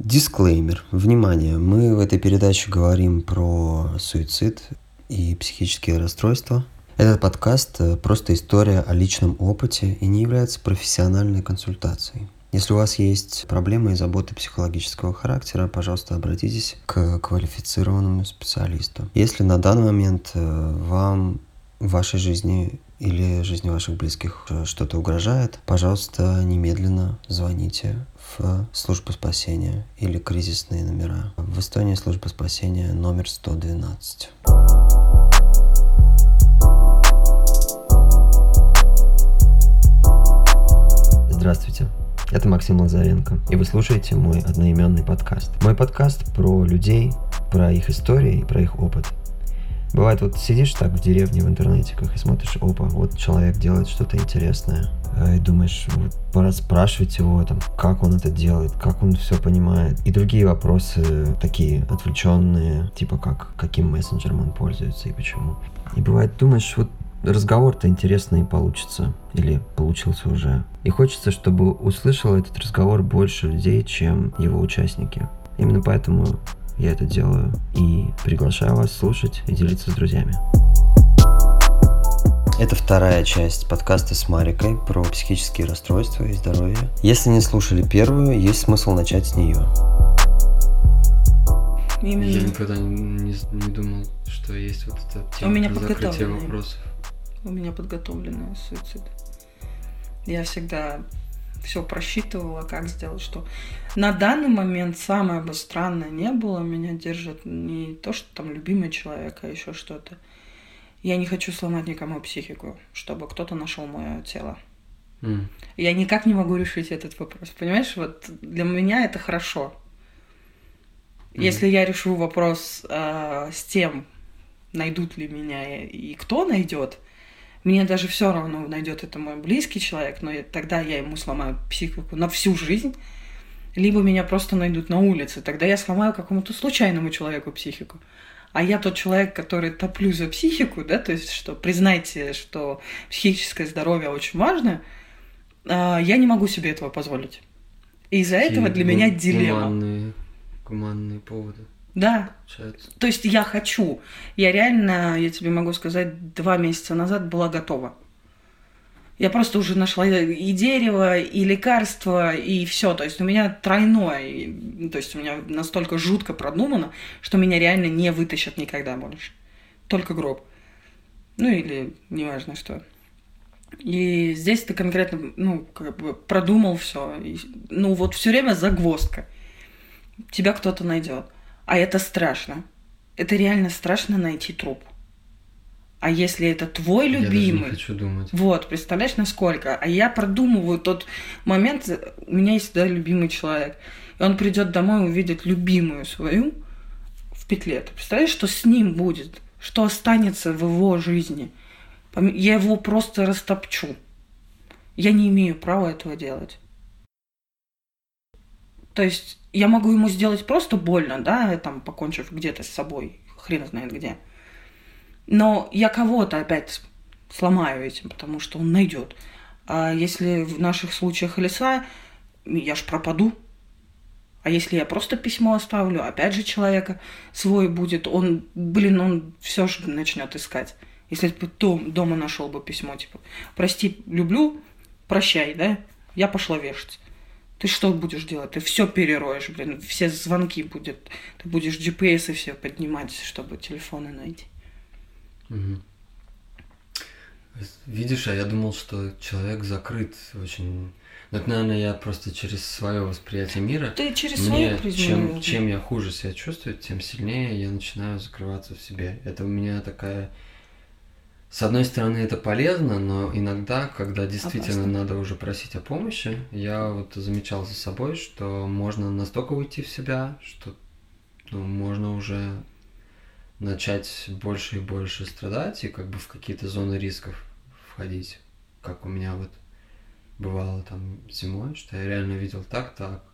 Дисклеймер. Внимание, мы в этой передаче говорим про суицид и психические расстройства. Этот подкаст – просто история о личном опыте и не является профессиональной консультацией. Если у вас есть проблемы и заботы психологического характера, пожалуйста, обратитесь к квалифицированному специалисту. Если на данный момент э, вам в вашей жизни или жизни ваших близких что-то угрожает, пожалуйста, немедленно звоните в службу спасения или кризисные номера. В Эстонии служба спасения номер 112. Здравствуйте. Это Максим Лазаренко, и вы слушаете мой одноименный подкаст. Мой подкаст про людей, про их истории и про их опыт – Бывает, вот сидишь так в деревне в интернете, как и смотришь, опа, вот человек делает что-то интересное. А, и думаешь, вот пора спрашивать его, там, как он это делает, как он все понимает. И другие вопросы такие отвлеченные, типа как, каким мессенджером он пользуется и почему. И бывает, думаешь, вот разговор-то интересный получится. Или получился уже. И хочется, чтобы услышал этот разговор больше людей, чем его участники. Именно поэтому я это делаю и приглашаю вас слушать и делиться с друзьями. Это вторая часть подкаста с Марикой про психические расстройства и здоровье. Если не слушали первую, есть смысл начать с нее. Именно. Я никогда не, не думал, что есть вот эта тема У меня закрытие вопросов. У меня подготовленный суицид. Я всегда все просчитывала, как сделать, что. На данный момент самое бы странное не было, меня держит не то, что там любимый человек, а еще что-то. Я не хочу сломать никому психику, чтобы кто-то нашел мое тело. Mm. Я никак не могу решить этот вопрос. Понимаешь, вот для меня это хорошо. Mm. Если я решу вопрос э, с тем, найдут ли меня и кто найдет, мне даже все равно, найдет это мой близкий человек, но тогда я ему сломаю психику на всю жизнь. Либо меня просто найдут на улице, тогда я сломаю какому-то случайному человеку психику. А я тот человек, который топлю за психику, да, то есть, что признайте, что психическое здоровье очень важно, а, я не могу себе этого позволить. И из-за этого для меня дилемма. Гуманные, гуманные поводы. Да. Получается. То есть я хочу. Я реально, я тебе могу сказать, два месяца назад была готова. Я просто уже нашла и дерево, и лекарство, и все. То есть у меня тройное. То есть у меня настолько жутко продумано, что меня реально не вытащат никогда больше. Только гроб. Ну или неважно что. И здесь ты конкретно, ну, как бы продумал все. Ну, вот все время загвоздка. Тебя кто-то найдет. А это страшно. Это реально страшно найти труп. А если это твой любимый... Я не хочу думать. Вот, представляешь, насколько? А я продумываю тот момент, у меня есть да, любимый человек, и он придет домой и увидит любимую свою в петле. Ты представляешь, что с ним будет? Что останется в его жизни? Я его просто растопчу. Я не имею права этого делать. То есть я могу ему сделать просто больно, да, там, покончив где-то с собой, хрен знает где. Но я кого-то опять сломаю этим, потому что он найдет. А если в наших случаях леса, я ж пропаду. А если я просто письмо оставлю, опять же человека свой будет, он, блин, он все же начнет искать. Если бы дом, дома нашел бы письмо, типа, прости, люблю, прощай, да, я пошла вешать ты что будешь делать? Ты все перероешь, блин, все звонки будет. Ты будешь GPS и все поднимать, чтобы телефоны найти. Угу. Видишь, а я думал, что человек закрыт очень. Ну, это, наверное, я просто через свое восприятие мира. Ты через свое чем, чем я хуже себя чувствую, тем сильнее я начинаю закрываться в себе. Это у меня такая с одной стороны, это полезно, но иногда, когда действительно Опасно. надо уже просить о помощи, я вот замечал за собой, что можно настолько уйти в себя, что ну, можно уже начать больше и больше страдать и как бы в какие-то зоны рисков входить, как у меня вот бывало там зимой, что я реально видел так, так.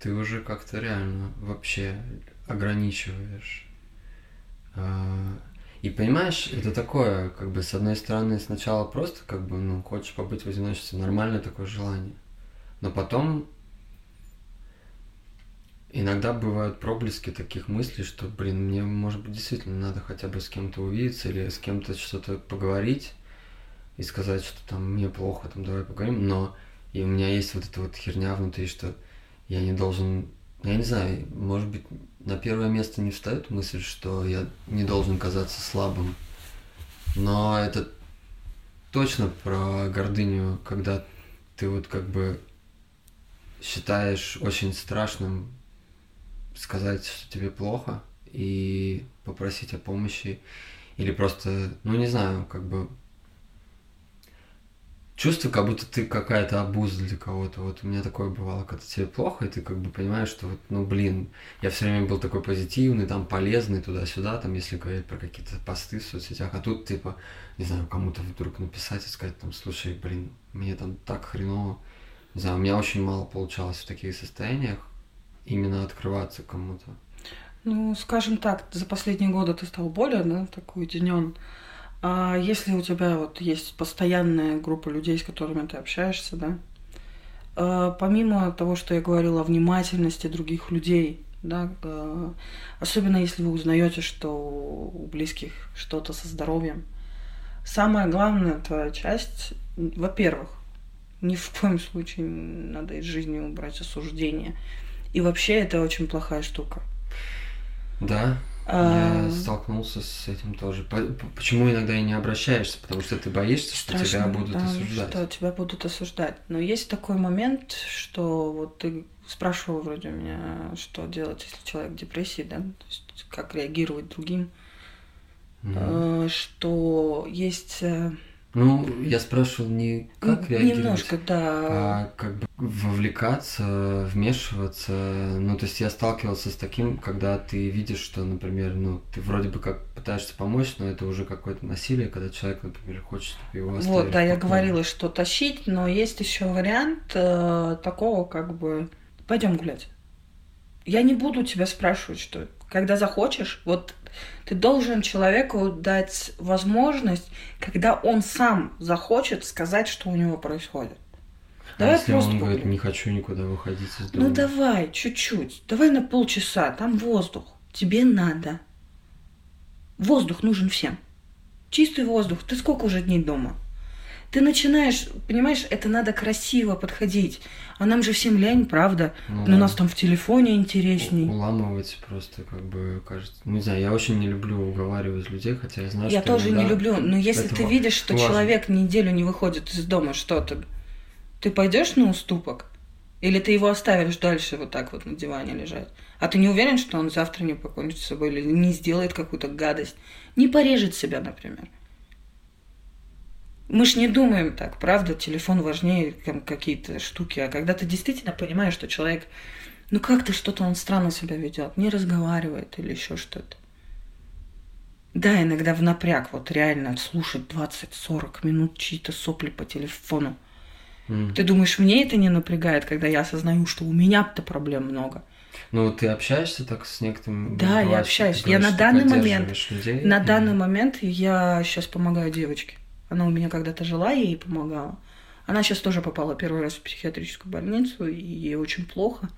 Ты уже как-то реально вообще ограничиваешь а, и понимаешь, это такое, как бы, с одной стороны, сначала просто, как бы, ну, хочешь побыть в одиночестве, нормальное такое желание. Но потом иногда бывают проблески таких мыслей, что, блин, мне, может быть, действительно надо хотя бы с кем-то увидеться или с кем-то что-то поговорить и сказать, что там мне плохо, там давай поговорим, но и у меня есть вот эта вот херня внутри, что я не должен, я не знаю, может быть, на первое место не встает мысль, что я не должен казаться слабым, но это точно про гордыню, когда ты вот как бы считаешь очень страшным сказать, что тебе плохо, и попросить о помощи, или просто, ну не знаю, как бы чувство, как будто ты какая-то обуза для кого-то. Вот у меня такое бывало, когда тебе плохо, и ты как бы понимаешь, что вот, ну блин, я все время был такой позитивный, там полезный туда-сюда, там если говорить про какие-то посты в соцсетях, а тут типа, не знаю, кому-то вдруг написать и сказать там, слушай, блин, мне там так хреново. Не знаю, у меня очень мало получалось в таких состояниях именно открываться кому-то. Ну, скажем так, за последние годы ты стал более, да, такой уединен. А если у тебя вот есть постоянная группа людей, с которыми ты общаешься, да, а, помимо того, что я говорила о внимательности других людей, да, а, особенно если вы узнаете, что у близких что-то со здоровьем, самая главная твоя часть, во-первых, ни в коем случае надо из жизни убрать осуждение. И вообще это очень плохая штука. Да, я столкнулся с этим тоже. Почему иногда и не обращаешься? Потому что ты боишься, что Страшно, тебя будут да, осуждать. Что тебя будут осуждать. Но есть такой момент, что вот ты спрашивал вроде меня, что делать, если человек в депрессии, да? То есть как реагировать другим. Mm. Что есть э, ну, я спрашивал не как реагировать, Немножко, да. а как бы вовлекаться, вмешиваться. Ну, то есть я сталкивался с таким, когда ты видишь, что, например, ну, ты вроде бы как пытаешься помочь, но это уже какое-то насилие, когда человек, например, хочет, чтобы его оставили. Вот, да, я говорила, что тащить, но есть еще вариант э, такого, как бы, пойдем гулять. Я не буду тебя спрашивать, что когда захочешь, вот ты должен человеку дать возможность, когда он сам захочет сказать, что у него происходит. А давай а если просто он говорит, не хочу никуда выходить из дома? Ну давай, чуть-чуть. Давай на полчаса, там воздух. Тебе надо. Воздух нужен всем. Чистый воздух. Ты сколько уже дней дома? Ты начинаешь, понимаешь, это надо красиво подходить. А нам же всем лень, правда? Ну, Но у нас там в телефоне интересней. Уламывать просто, как бы, кажется. Не знаю, я очень не люблю уговаривать людей, хотя я знаю, я что... Я тоже не люблю. Но если ты видишь, что важно. человек неделю не выходит из дома, что ты? Ты пойдешь на уступок? Или ты его оставишь дальше вот так вот на диване лежать? А ты не уверен, что он завтра не покончит с собой или не сделает какую-то гадость? Не порежет себя, например. Мы ж не думаем так, правда, телефон важнее чем какие-то штуки. А когда ты действительно понимаешь, что человек, ну как-то что-то он странно себя ведет, не разговаривает или еще что-то. Да, иногда в напряг, вот реально слушать 20-40 минут чьи-то сопли по телефону. Mm. Ты думаешь, мне это не напрягает, когда я осознаю, что у меня-то проблем много? Ну, ты общаешься так с некоторыми? Да, я общаюсь. Говоришь, я на данный момент, людей? на mm. данный момент я сейчас помогаю девочке. Она у меня когда-то жила, я ей помогала. Она сейчас тоже попала первый раз в психиатрическую больницу, и ей очень плохо.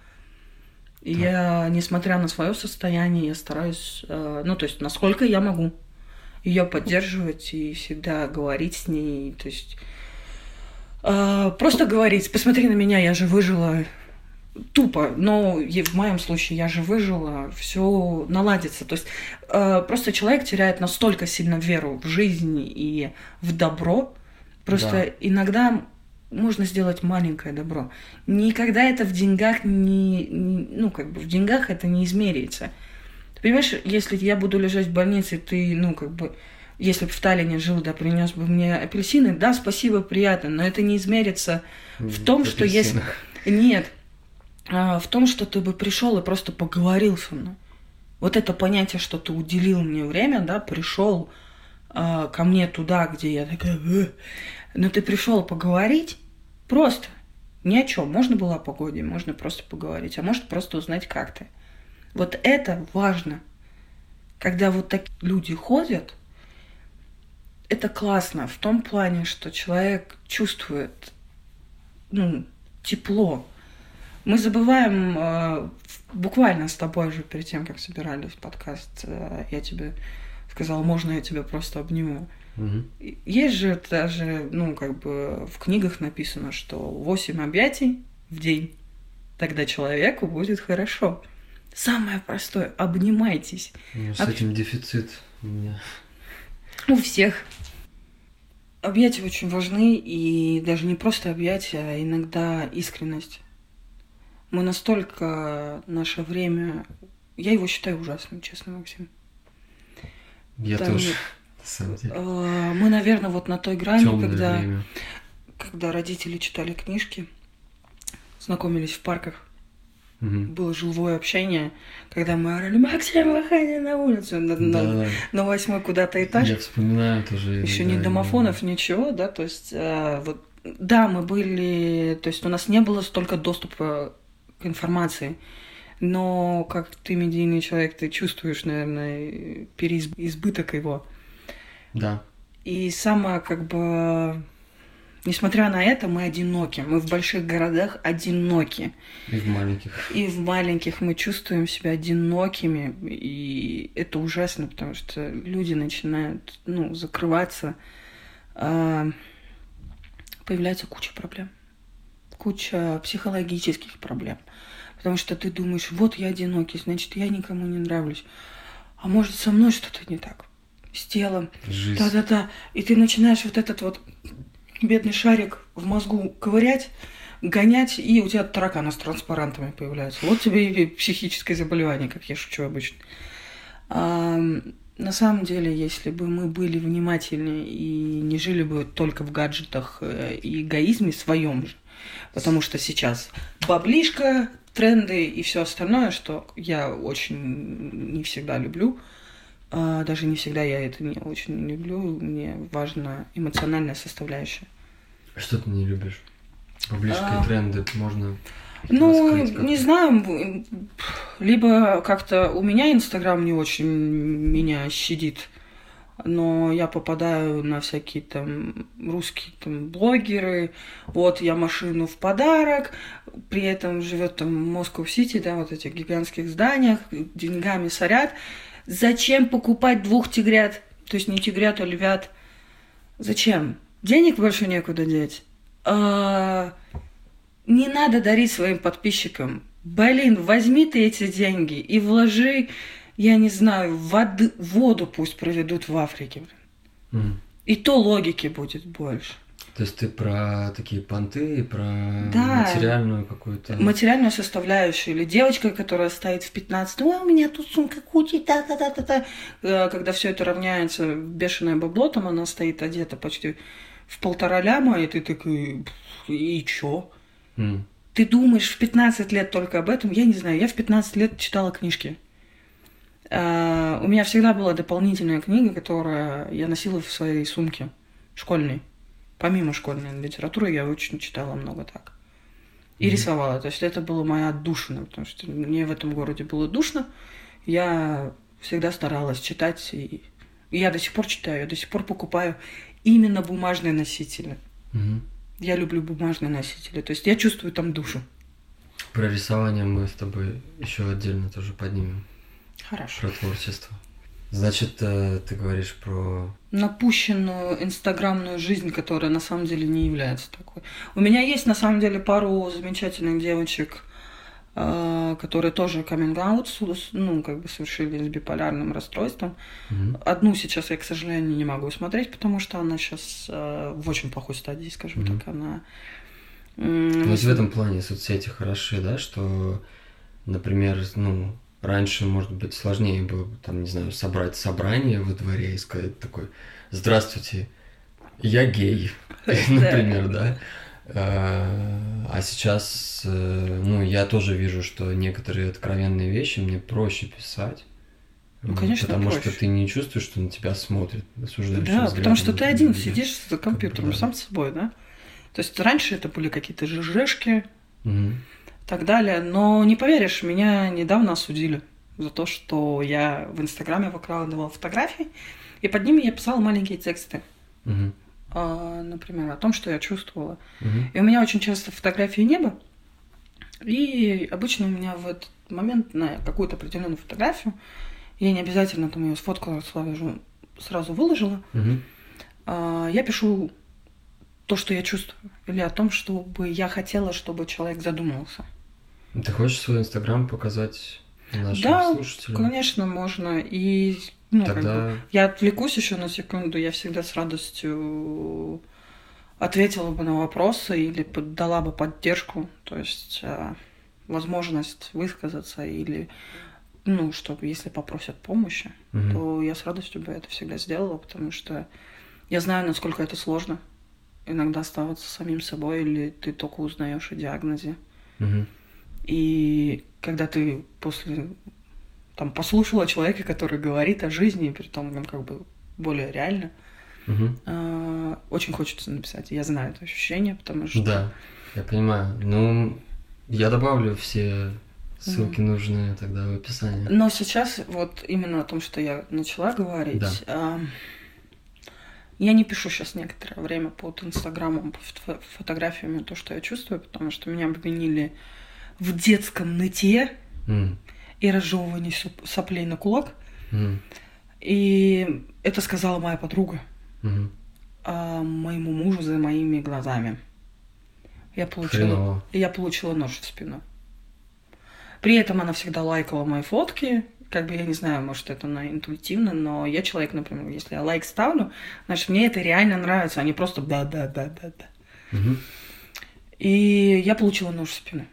И да. я, несмотря на свое состояние, я стараюсь, э, ну, то есть, насколько я могу ее поддерживать и всегда говорить с ней. То есть, э, просто говорить, посмотри на меня, я же выжила тупо, но в моем случае я же выжила, все наладится. То есть э, просто человек теряет настолько сильно веру в жизнь и в добро. Просто да. иногда можно сделать маленькое добро. Никогда это в деньгах не, не, ну как бы в деньгах это не измеряется. Ты понимаешь, если я буду лежать в больнице, ты, ну как бы, если бы в Таллине жил, да, принес бы мне апельсины, да, спасибо, приятно, но это не измерится в том, в что есть... Нет, в том, что ты бы пришел и просто поговорил со мной. Вот это понятие, что ты уделил мне время, да, пришел э, ко мне туда, где я такая, э, но ты пришел поговорить просто ни о чем. Можно было о погоде, можно просто поговорить, а может просто узнать, как ты. Вот это важно. Когда вот такие люди ходят, это классно в том плане, что человек чувствует ну, тепло Мы забываем, э, буквально с тобой же перед тем, как собирались подкаст, э, я тебе сказала, можно я тебя просто обниму. Угу. Есть же даже, ну, как бы в книгах написано, что 8 объятий в день, тогда человеку будет хорошо. Самое простое, обнимайтесь. Ну, с Об... этим дефицит у меня. У всех. Объятия очень важны, и даже не просто объятия, а иногда искренность. Мы настолько наше время... Я его считаю ужасным, честно, Максим. Я Там, тоже, на самом деле. Э, мы, наверное, вот на той грани, Тёмное когда, время. когда родители читали книжки, знакомились в парках, угу. было живое общение, когда мы орали «Максим, выходи на улицу!» на, да, на, да. на восьмой куда-то этаж. Я вспоминаю тоже. Еще не домофонов, да. ничего, да, то есть э, вот да, мы были, то есть у нас не было столько доступа информации. Но как ты медийный человек, ты чувствуешь, наверное, переизбыток его. Да. И самое, как бы, несмотря на это, мы одиноки. Мы в больших городах одиноки. И в маленьких. И в маленьких мы чувствуем себя одинокими. И это ужасно, потому что люди начинают, ну, закрываться. А, появляется куча проблем куча психологических проблем. Потому что ты думаешь, вот я одинокий, значит, я никому не нравлюсь. А может, со мной что-то не так? С телом. Да-да-да. И ты начинаешь вот этот вот бедный шарик в мозгу ковырять, гонять, и у тебя тараканы с транспарантами появляются. Вот тебе и психическое заболевание, как я шучу обычно. А, на самом деле, если бы мы были внимательны и не жили бы только в гаджетах э, и эгоизме своем же, потому что сейчас баблишка, тренды и все остальное, что я очень не всегда люблю. А, даже не всегда я это не очень люблю. Мне важна эмоциональная составляющая. Что ты не любишь? Баблишка а... и тренды можно ну, не знаю, либо как-то у меня Инстаграм не очень меня щадит но я попадаю на всякие там русские там блогеры, вот я машину в подарок, при этом живет там Москва-Сити, да, вот этих гигантских зданиях, деньгами сорят. Зачем покупать двух тигрят? То есть не тигрят, а львят. Зачем? Денег больше некуда деть. А, не надо дарить своим подписчикам. Блин, возьми ты эти деньги и вложи я не знаю, воды, воду пусть проведут в Африке. Mm. И то логики будет больше. То есть ты про такие понты, про да, материальную какую-то... Материальную составляющую. Или девочка, которая стоит в 15 ой, у меня тут сумка кучи, та-та-та-та-та. Э, когда все это равняется в бешеное бабло, там она стоит одета почти в полтора ляма, и ты такой, и чё? Mm. Ты думаешь в 15 лет только об этом? Я не знаю, я в 15 лет читала книжки. Uh, у меня всегда была дополнительная книга, которую я носила в своей сумке школьной. Помимо школьной литературы я очень читала много так. И mm-hmm. рисовала. То есть это была моя отдушина, потому что мне в этом городе было душно. Я всегда старалась читать. И, и я до сих пор читаю, я до сих пор покупаю именно бумажные носители. Mm-hmm. Я люблю бумажные носители. То есть я чувствую там душу. Про рисование мы с тобой еще отдельно тоже поднимем. Хорошо. Про творчество. Значит, э, ты говоришь про... Напущенную инстаграмную жизнь, которая на самом деле не является такой. У меня есть на самом деле пару замечательных девочек, э, которые тоже каминг ну, как бы совершили с биполярным расстройством. Угу. Одну сейчас я, к сожалению, не могу смотреть, потому что она сейчас э, в очень плохой стадии, скажем угу. так, она... Вот в этом плане соцсети хороши, да, что, например, ну, Раньше, может быть, сложнее было, там, не знаю, собрать собрание во дворе и сказать такой, здравствуйте, я гей, например, да. А, а сейчас, э, ну, я тоже вижу, что некоторые откровенные вещи мне проще писать. Ну, конечно, Потому проще. что ты не чувствуешь, что на тебя смотрят осуждающим Да, потому что ты один сидишь за компьютером, да. сам с собой, да? То есть раньше это были какие-то ЖЖшки, угу так далее. Но не поверишь, меня недавно осудили за то, что я в Инстаграме выкладывала фотографии, и под ними я писала маленькие тексты. Угу. А, например, о том, что я чувствовала. Угу. И у меня очень часто фотографии неба, И обычно у меня в этот момент на какую-то определенную фотографию, я не обязательно там ее сфоткала, сразу, сразу выложила, Угу. я пишу то, что я чувствую, или о том, чтобы я хотела, чтобы человек задумался. Ты хочешь свой инстаграм показать нашим Да, слушателям? Конечно, можно. И ну, как Тогда бы, я отвлекусь еще на секунду, я всегда с радостью ответила бы на вопросы или дала бы поддержку, то есть э, возможность высказаться или, ну, чтобы если попросят помощи, Мгм. то я с радостью бы это всегда сделала, потому что я знаю, насколько это сложно. Иногда оставаться самим собой, или ты только узнаешь о диагнозе. Мгм. И когда ты после там послушала человека, который говорит о жизни, при том ну, как бы более реально, Мгм. э, очень хочется написать. Я знаю это ощущение, потому что Да, я понимаю. Ну, я добавлю все ссылки нужные тогда в описании. Но сейчас вот именно о том, что я начала говорить, Да. а, я не пишу сейчас некоторое время под Инстаграмом, под фото- фотографиями то, что я чувствую, потому что меня обвинили в детском нытье М, и разжевывании соплей на кулак. м, И это сказала моя подруга а, моему мужу за моими глазами. Я получила, Хреново. я получила нож в спину. При этом она всегда лайкала мои фотки. Как бы я не знаю, может, это на интуитивно, но я человек, например, если я лайк ставлю, значит, мне это реально нравится, а не просто да-да-да-да-да. Мгм. И я получила нож в спину.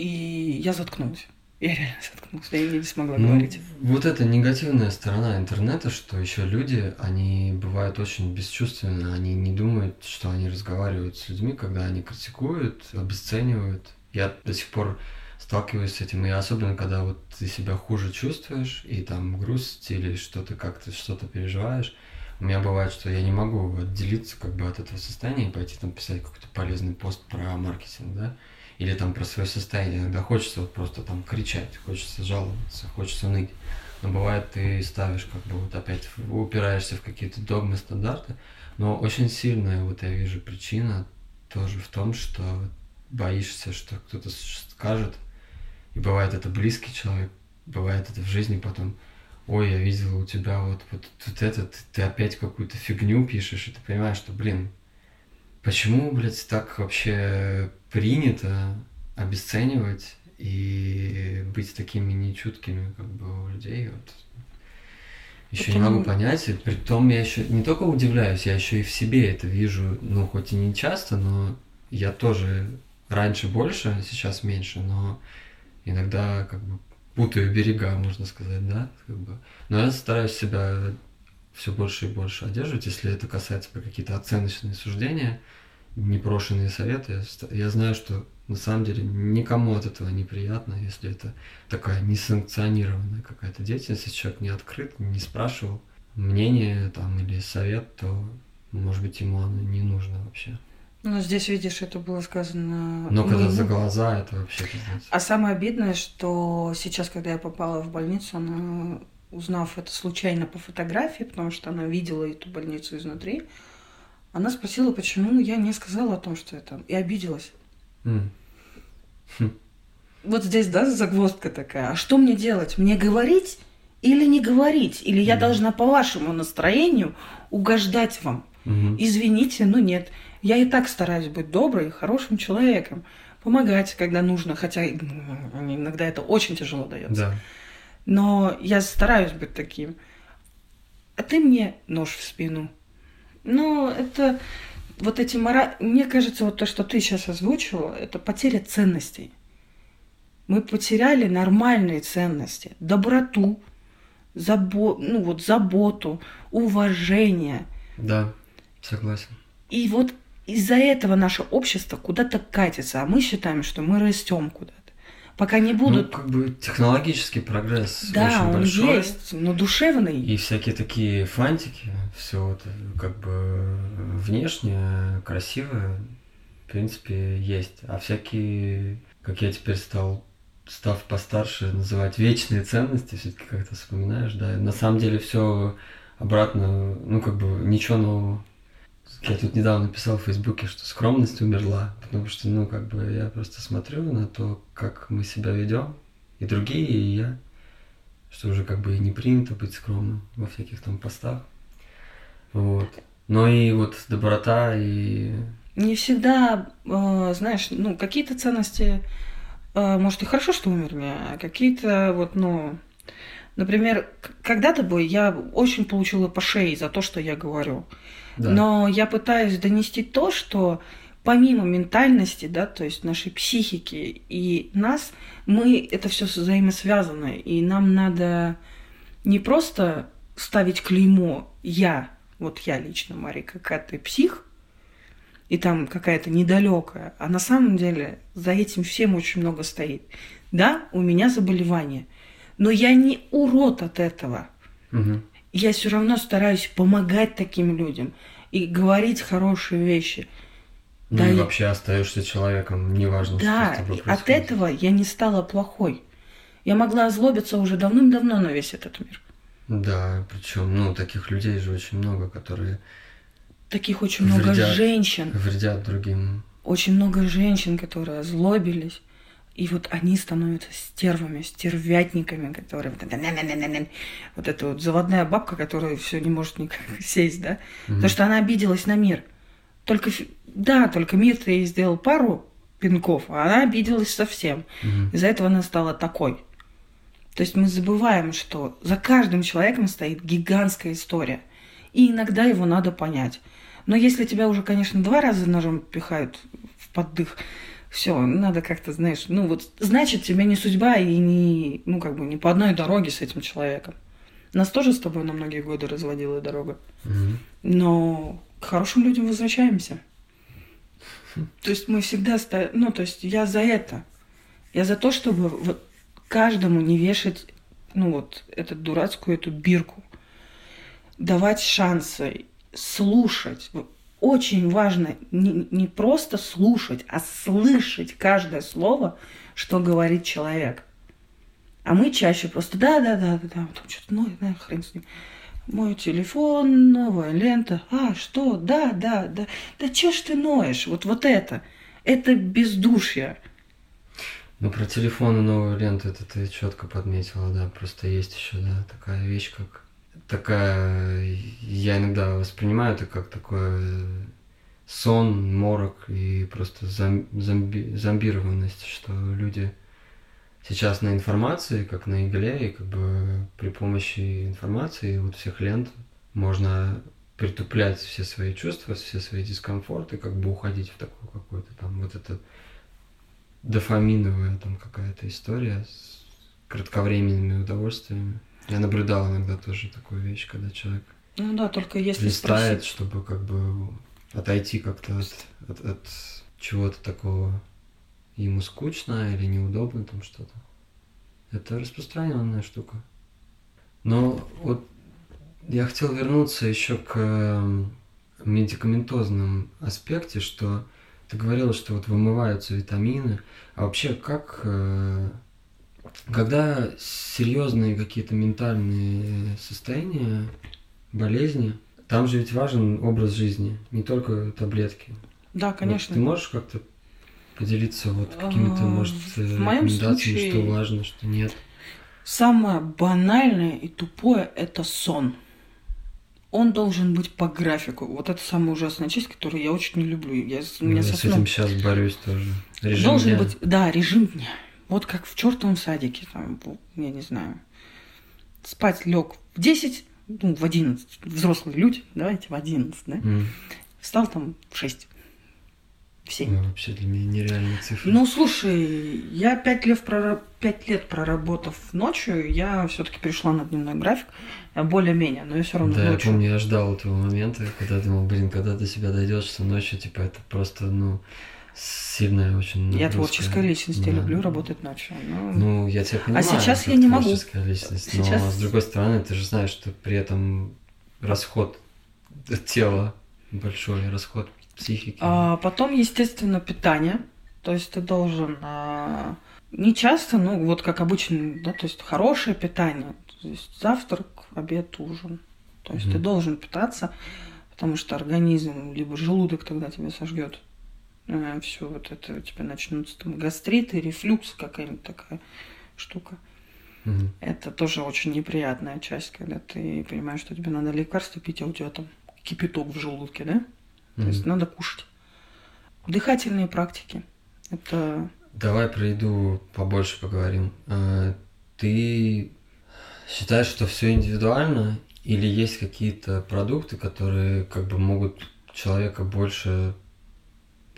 И я заткнулась. Я реально заткнулась. Я не смогла Ну, говорить. вот это негативная сторона интернета, что еще люди, они бывают очень бесчувственны, они не думают, что они разговаривают с людьми, когда они критикуют, обесценивают. Я до сих пор сталкиваюсь с этим, и особенно когда вот ты себя хуже чувствуешь, и там грусть или что-то как-то что-то переживаешь, у меня бывает, что я не могу отделиться как бы от этого состояния и пойти там писать какой-то полезный пост про маркетинг, да, или там про свое состояние. Иногда хочется вот просто там кричать, хочется жаловаться, хочется ныть. Но бывает, ты ставишь как бы вот опять, упираешься в какие-то догмы, стандарты. Но очень сильная, вот я вижу, причина тоже в том, что боишься, что кто-то скажет, и бывает это близкий человек, бывает это в жизни потом, ой, я видела у тебя вот, вот тут это, ты, ты опять какую-то фигню пишешь, и ты понимаешь, что, блин, почему, блядь, так вообще принято обесценивать и быть такими нечуткими, как бы, у людей, вот. Еще не Потому- могу понять, и при том я еще не только удивляюсь, я еще и в себе это вижу, ну, хоть и не часто, но я тоже раньше больше, сейчас меньше, но иногда как бы путаю берега, можно сказать, да, как бы. Но я стараюсь себя все больше и больше одерживать, если это касается про какие-то оценочные суждения, непрошенные советы. Я, знаю, что на самом деле никому от этого неприятно, если это такая несанкционированная какая-то деятельность, если человек не открыт, не спрашивал мнение там или совет, то, может быть, ему оно не нужно вообще. Ну, здесь, видишь, это было сказано... Но когда за глаза, это вообще пиздец. А самое обидное, что сейчас, когда я попала в больницу, она, узнав это случайно по фотографии, потому что она видела эту больницу изнутри, она спросила, почему я не сказала о том, что это, и обиделась. М. Вот здесь, да, загвоздка такая. А что мне делать? Мне говорить или не говорить? Или я Да. должна по вашему настроению угождать вам? Мгм. Извините, но нет. Я и так стараюсь быть доброй и хорошим человеком. Помогать, когда нужно, хотя м, иногда это очень тяжело дается. Да. Но я стараюсь быть таким. А ты мне нож в спину. Но это вот эти мора... Мне кажется, вот то, что ты сейчас озвучила, это потеря ценностей. Мы потеряли нормальные ценности. Доброту, забо... ну, вот, заботу, уважение. Да, согласен. И вот из-за этого наше общество куда-то катится, а мы считаем, что мы растем куда-то. Пока не будут... Ну, как бы технологический прогресс да, очень он большой. есть, но душевный. И всякие такие фантики, все это как бы внешне красивое, в принципе, есть. А всякие, как я теперь стал, став постарше, называть вечные ценности, все-таки как-то вспоминаешь, да. На самом деле все обратно, ну как бы ничего нового. Я тут недавно написал в Фейсбуке, что скромность умерла, потому что, ну, как бы я просто смотрю на то, как мы себя ведем, и другие, и я, что уже как бы не принято быть скромным во всяких там постах. Вот. Но и вот доброта и... Не всегда, э, знаешь, ну, какие-то ценности, э, может, и хорошо, что умерли, а какие-то вот, ну, Например, когда-то бы я очень получила по шее за то, что я говорю. Да. Но я пытаюсь донести то, что помимо ментальности, да, то есть нашей психики и нас, мы это все взаимосвязано, и нам надо не просто ставить клеймо «я», вот я лично, Мария, какая-то псих, и там какая-то недалекая, а на самом деле за этим всем очень много стоит. Да, у меня заболевание – но я не урод от этого. Угу. Я все равно стараюсь помогать таким людям и говорить хорошие вещи. Ну да, и вообще остаешься человеком, неважно, да, что с тобой от этого я не стала плохой. Я могла озлобиться уже давным-давно на весь этот мир. Да, причем, ну, таких людей же очень много, которые... Таких очень вредят, много женщин. Вредят другим. Очень много женщин, которые озлобились, и вот они становятся стервами, стервятниками, которые вот эта вот заводная бабка, которая все не может никак сесть, да, mm потому что она обиделась на мир. Только да, только мир-то ей сделал пару пинков, а она обиделась совсем. mm Из-за этого она стала такой. То есть мы забываем, что за каждым человеком стоит гигантская история. И иногда его надо понять. Но если тебя уже, конечно, два раза ножом пихают в поддых, все, надо как-то, знаешь, ну вот, значит, тебе не судьба и не, ну, как бы, не по одной дороге с этим человеком. Нас тоже с тобой на многие годы разводила дорога. mm Но к хорошим людям возвращаемся. То есть мы всегда ставим, ну, то есть я за это. Я за то, чтобы вот каждому не вешать, ну, вот, эту дурацкую эту бирку. Давать шансы, слушать очень важно не, не просто слушать, а слышать каждое слово, что говорит человек. А мы чаще просто да, да, да, да, да, там что-то, ну, да, хрен с ним. Мой телефон, новая лента. А, что? Да, да, да. Да чё ж ты ноешь? Вот, вот это. Это бездушье. Ну, про телефон и новую ленту это ты четко подметила, да. Просто есть еще, да, такая вещь, как такая, я иногда воспринимаю это как такое сон, морок и просто зомби, зомбированность, что люди сейчас на информации, как на игле, и как бы при помощи информации вот всех лент можно притуплять все свои чувства, все свои дискомфорты, как бы уходить в такую какую-то там вот это дофаминовая там какая-то история с кратковременными удовольствиями. Я наблюдал иногда тоже такую вещь, когда человек ну да, только если листает, спросить... чтобы как бы отойти как-то от, от, от чего-то такого ему скучно или неудобно там что-то. Это распространенная штука. Но вот я хотел вернуться еще к эм, медикаментозным аспекте, что ты говорила, что вот вымываются витамины. А вообще как э, когда серьезные какие-то ментальные состояния, болезни, там же ведь важен образ жизни, не только таблетки. Да, конечно. Вот ты можешь как-то поделиться вот какими-то, может, рекомендациями, что важно, что нет? Самое банальное и тупое – это сон. Он должен быть по графику. Вот это самая ужасная часть, которую я очень не люблю. Я, ну, я с этим сейчас борюсь тоже. Режим должен дня. быть, да, режим дня. Вот как в чертовом садике, там, я не знаю, спать лег в 10, ну, в 11, взрослые люди, давайте в 11, да? Mm. Встал там в 6. В 7. Ну, вообще для меня нереальные цифры. Ну, слушай, я 5 лет, прораб... 5 лет проработав ночью, я все-таки перешла на дневной график, более-менее, но я все равно Да, ночью. я помню, я ждал этого момента, когда думал, блин, когда до себя дойдешь, что ночью, типа, это просто, ну, сильная очень нагрузка. Я творческая личность, да. я люблю работать ночью. Но... Ну, я тебя понимаю. А сейчас я не могу. Творческая личность, сейчас... но с другой стороны, ты же знаешь, что при этом расход тела большой, расход психики. А потом, естественно, питание. То есть ты должен а, не часто, ну вот как обычно, да, то есть хорошее питание. То есть завтрак, обед, ужин. То есть mm ты должен питаться потому что организм, либо желудок тогда тебя сожгет. Э, все вот это у тебя начнутся там гастриты, рефлюкс, какая-нибудь такая штука. Мгм. Это тоже очень неприятная часть, когда ты понимаешь, что тебе надо лекарство пить, а у тебя там кипяток в желудке, да? То есть надо кушать. Дыхательные практики. Это Давай про еду побольше поговорим. А, Ты считаешь, что все индивидуально, или есть какие-то продукты, которые как бы могут человека больше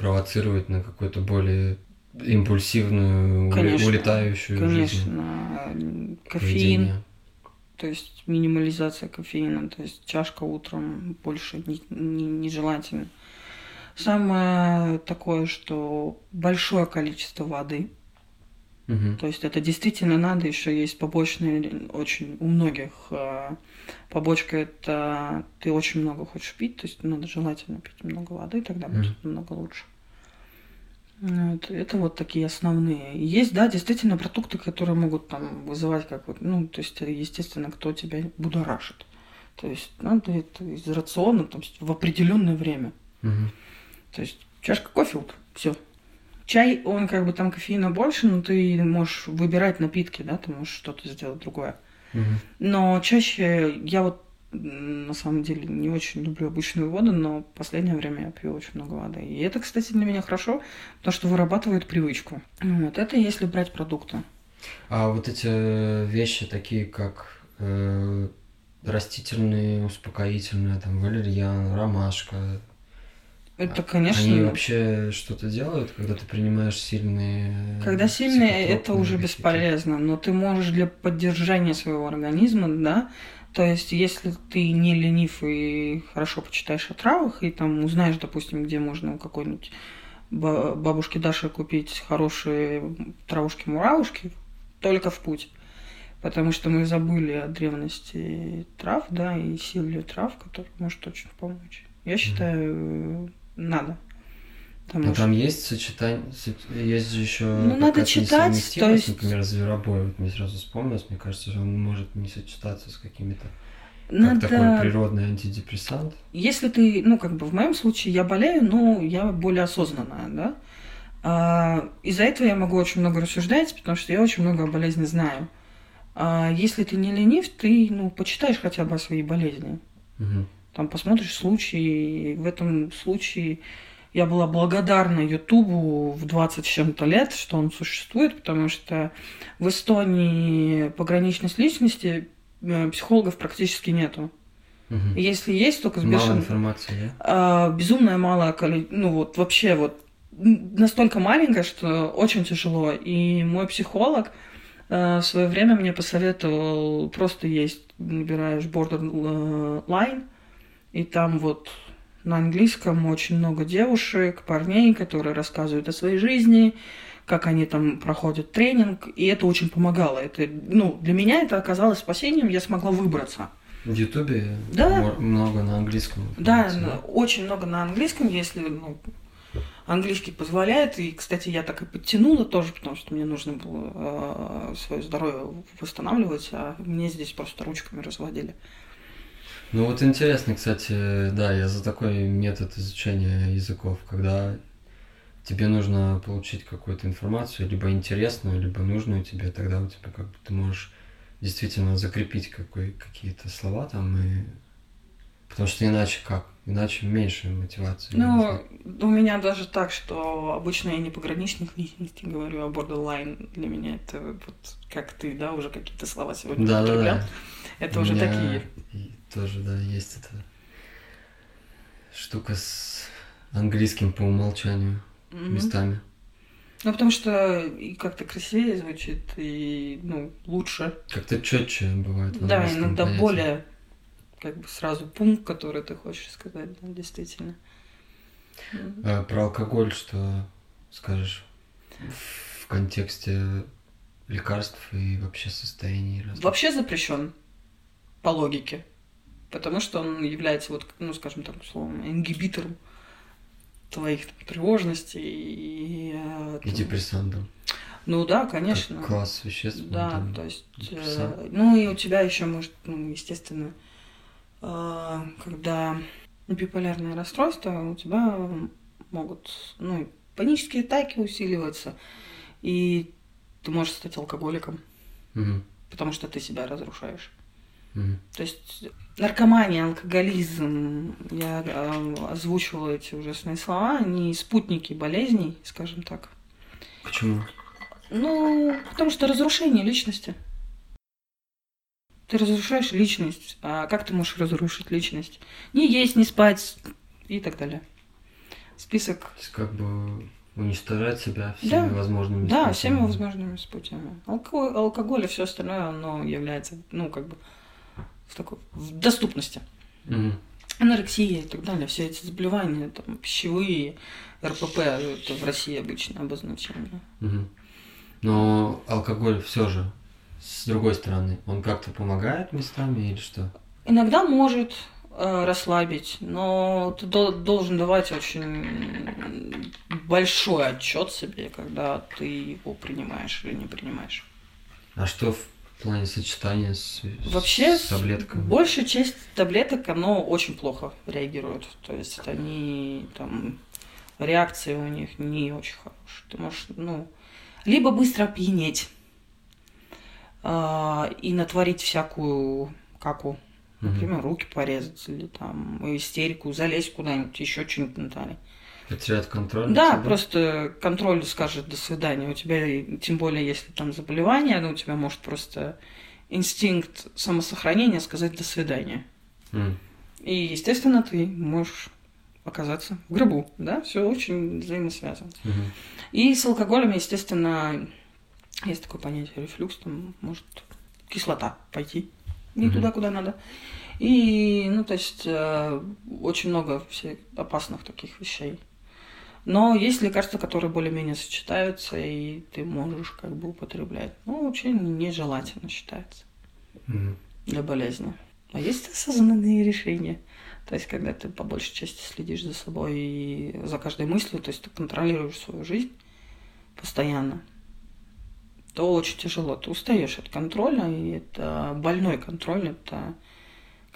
провоцировать на какую-то более импульсивную, Конечно, улетающую жизнь? конечно кофеин, поведение? то есть минимализация кофеина, то есть чашка утром больше не- не- нежелательно. Самое такое, что большое количество воды, Мгм. То есть это действительно надо, еще есть побочные очень у многих э, побочка это ты очень много хочешь пить, то есть надо желательно пить много воды, тогда Мгм. будет намного лучше. Вот, это вот такие основные. Есть, да, действительно продукты, которые могут там вызывать как вот, ну, то есть, естественно, кто тебя будоражит. То есть надо это из рациона есть, в определенное время. Мгм. То есть чашка кофе утром, все. Чай, он как бы там кофеина больше, но ты можешь выбирать напитки, да, ты можешь что-то сделать другое. Мгм. Но чаще я вот на самом деле не очень люблю обычную воду, но в последнее время я пью очень много воды. И это, кстати, для меня хорошо, потому что вырабатывает привычку. Вот это если брать продукты. А вот эти вещи, такие как э, растительные, успокоительные, там, валерьян, ромашка, Это, конечно, Они вообще что-то делают, когда ты принимаешь сильные... Когда сильные, это уже бесполезно. Но ты можешь для поддержания своего организма, да, то есть если ты не ленив и хорошо почитаешь о травах, и там узнаешь, допустим, где можно у какой-нибудь ба- бабушки Даши купить хорошие травушки-муравушки, только в путь. Потому что мы забыли о древности трав, да, и силе трав, который может очень помочь. Я считаю, надо. Потому Но что- там есть сочетание, со- есть же еще Ну, надо читать, то есть- например, зверобой, вот мне сразу вспомнилось, мне кажется, что он может не сочетаться с какими-то, надо... как такой природный антидепрессант. Если ты, ну, как бы в моем случае я болею, но я более осознанная, да. А, из-за этого я могу очень много рассуждать, потому что я очень много о болезни знаю. А если ты не ленив, ты, ну, почитаешь хотя бы о своей болезни. Мгм. Там посмотришь случаи. И в этом случае я была благодарна Ютубу в 20 с чем-то лет, что он существует, потому что в Эстонии пограничность личности э, психологов практически нету. Мгм. Если есть, только с Мало бешеным... информации, да? А, безумное малое количество, ну вот вообще вот настолько маленькое, что очень тяжело. И мой психолог э, в свое время мне посоветовал просто есть, набираешь borderline, и там вот на английском очень много девушек, парней, которые рассказывают о своей жизни, как они там проходят тренинг, и это очень помогало. Это, ну, для меня это оказалось спасением, я смогла выбраться. В Ютубе Да. много на английском. Да, на- очень много на английском, если ну, английский позволяет. И, кстати, я так и подтянула тоже, потому что мне нужно было свое здоровье восстанавливать, а мне здесь просто ручками разводили. Ну вот интересно, кстати, да, я за такой метод изучения языков, когда тебе нужно получить какую-то информацию, либо интересную, либо нужную тебе, тогда у тебя как бы ты можешь действительно закрепить какой, какие-то слова там и потому что иначе как? Иначе меньше мотивации. Ну, у меня даже так, что обычно я не пограничных личностей говорю, а borderline для меня это вот как ты, да, уже какие-то слова сегодня да, да, употреблял. да. Это У уже такие. тоже, да, есть эта штука с английским по умолчанию местами. Ну, потому что и как-то красивее звучит, и, ну, лучше. Как-то четче бывает. Да, иногда более как бы сразу пункт, который ты хочешь сказать, да, действительно. А про алкоголь что скажешь в контексте лекарств и вообще состояний разных? Вообще запрещен по логике, потому что он является вот, ну, скажем так, условно, ингибитором твоих там, тревожностей и... э, И депрессантом. Ну да, Как конечно. класс веществ. ну, Да, там, то есть, э, ну и у тебя еще может, ну, естественно, э, когда биполярное расстройство, у тебя могут, ну, панические атаки усиливаться, и ты можешь стать алкоголиком, Мгм. потому что ты себя разрушаешь. То есть наркомания, алкоголизм, я э, озвучивала эти ужасные слова, они спутники болезней, скажем так. Почему? Ну, потому что разрушение личности. Ты разрушаешь личность. А как ты можешь разрушить личность? Не есть, не спать и так далее. Список. То есть как бы уничтожать себя всеми Да. возможными Да, способами. всеми возможными спутями. Алкоголь, алкоголь и все остальное, оно является, ну, как бы, в такой в доступности. Мгм. Анорексия и так далее, все эти заболевания, там, пищевые, РПП, это в России обычное обозначение. Мгм. Но алкоголь все же, с другой стороны, он как-то помогает местами или что? Иногда может э, расслабить, но ты дол- должен давать очень большой отчет себе, когда ты его принимаешь или не принимаешь. А что в плане сочетания с, Вообще, с таблетками? Большая часть таблеток, оно очень плохо реагирует. То есть они там реакции у них не очень хорошие. Ты можешь, ну, либо быстро опьянеть а, и натворить всякую каку. Например, руки порезать или там истерику, залезть куда-нибудь, еще что-нибудь Наталья. Потерять контроль? Да, собой? просто контроль скажет до свидания. У тебя, тем более, если там заболевание, ну, у тебя может просто инстинкт самосохранения сказать до свидания. М. И, естественно, ты можешь оказаться в гробу, да, все очень взаимосвязано. Мгм. И с алкоголем, естественно, есть такое понятие рефлюкс, там может кислота пойти не Мгм. туда, куда надо. И, ну, то есть, э, очень много всех опасных таких вещей. Но есть лекарства, которые более-менее сочетаются, и ты можешь как бы употреблять. Ну, вообще нежелательно считается Мгм. для болезни. А есть осознанные решения. То есть, когда ты по большей части следишь за собой и за каждой мыслью, то есть ты контролируешь свою жизнь постоянно, то очень тяжело. Ты устаешь от контроля, и это больной контроль, это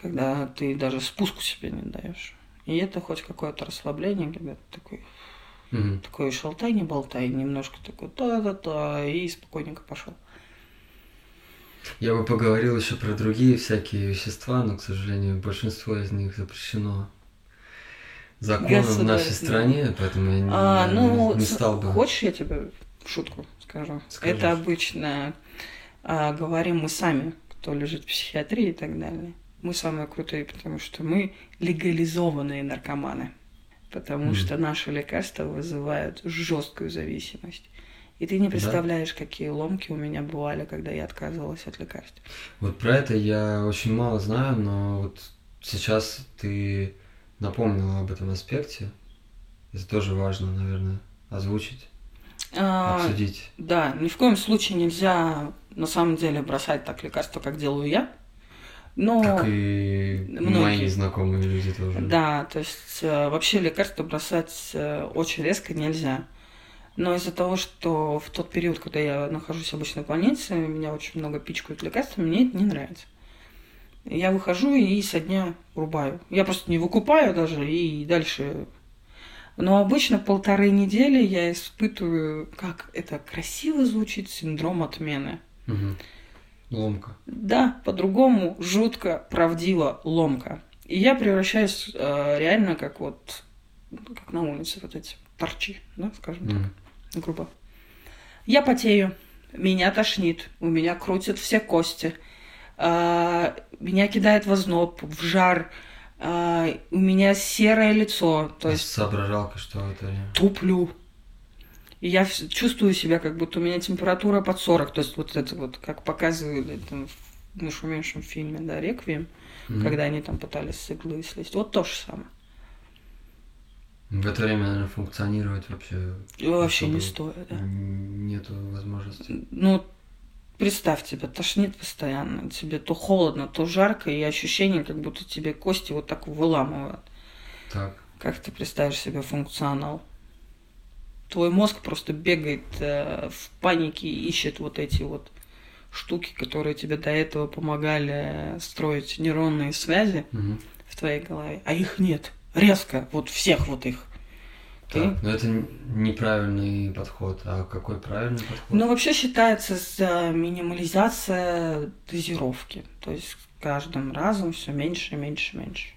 когда ты даже спуску себе не даешь. И это хоть какое-то расслабление, когда ты такой, Мгм. такой шалтай, не болтай, немножко такой та-та-та, и спокойненько пошел. Я бы поговорил еще про другие всякие вещества, но, к сожалению, большинство из них запрещено законом в нашей стране, поэтому я не, А, ну, не стал бы. хочешь, я тебе шутку скажу? Скажи. Это обычно а, говорим мы сами, кто лежит в психиатрии и так далее. Мы самые крутые, потому что мы легализованные наркоманы. Потому Мгм. что наши лекарства вызывают жесткую зависимость. И ты не Да. представляешь, какие ломки у меня бывали, когда я отказывалась от лекарств. Вот про это я очень мало знаю, но вот сейчас ты напомнила об этом аспекте. Это тоже важно, наверное, озвучить, А, обсудить. Да, ни в коем случае нельзя на самом деле бросать так лекарства, как делаю я. Но Как и многие. мои знакомые люди тоже. Да, то есть э, вообще лекарства бросать э, очень резко нельзя. Но из-за того, что в тот период, когда я нахожусь обычно в больнице, меня очень много пичкают лекарствами, мне это не нравится. Я выхожу и со дня рубаю. Я просто не выкупаю даже и дальше. Но обычно полторы недели я испытываю, как это красиво звучит, синдром отмены. Мгм. Ломка. Да, по-другому жутко, правдиво, ломка. И я превращаюсь э, реально как вот, как на улице вот эти торчи, да, скажем Мгм. так, грубо. Я потею, меня тошнит, у меня крутят все кости, а, меня кидает в озноб, в жар, а, у меня серое лицо, то А есть соображалка, что это туплю. И я вс- чувствую себя, как будто у меня температура под 40. То есть вот это вот, как показывали там в нашумевшем фильме, да, «Реквием», Мгм. когда они там пытались с иглы слезть. Вот то же самое. В это время, наверное, функционировать вообще вообще не стоит, да. нету возможности. Ну, представь, тебя тошнит постоянно, тебе то холодно, то жарко, и ощущение, как будто тебе кости вот так выламывают. Так. Как ты представишь себе функционал? Твой мозг просто бегает э, в панике и ищет вот эти вот штуки, которые тебе до этого помогали строить нейронные связи Мгм. в твоей голове, а их нет. резко, вот всех вот их. Так, но это неправильный подход. А какой правильный подход? Ну, вообще считается за минимализация дозировки. То есть с каждым разом все меньше, меньше, меньше.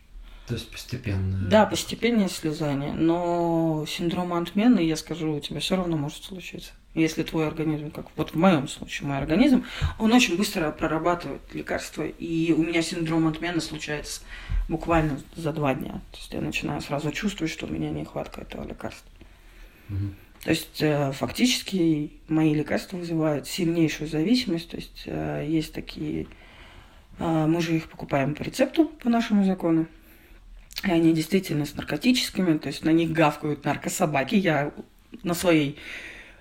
То есть постепенно. Да, постепенное слезание. Но синдром отмены, я скажу, у тебя все равно может случиться. Если твой организм, как вот в моем случае, мой организм, он очень быстро прорабатывает лекарства. И у меня синдром отмены случается буквально за два дня. То есть я начинаю сразу чувствовать, что у меня нехватка этого лекарства. Угу. То есть э, фактически мои лекарства вызывают сильнейшую зависимость. То есть э, есть такие... Э, мы же их покупаем по рецепту, по нашему закону. И они действительно с наркотическими, то есть на них гавкают наркособаки. Я на своей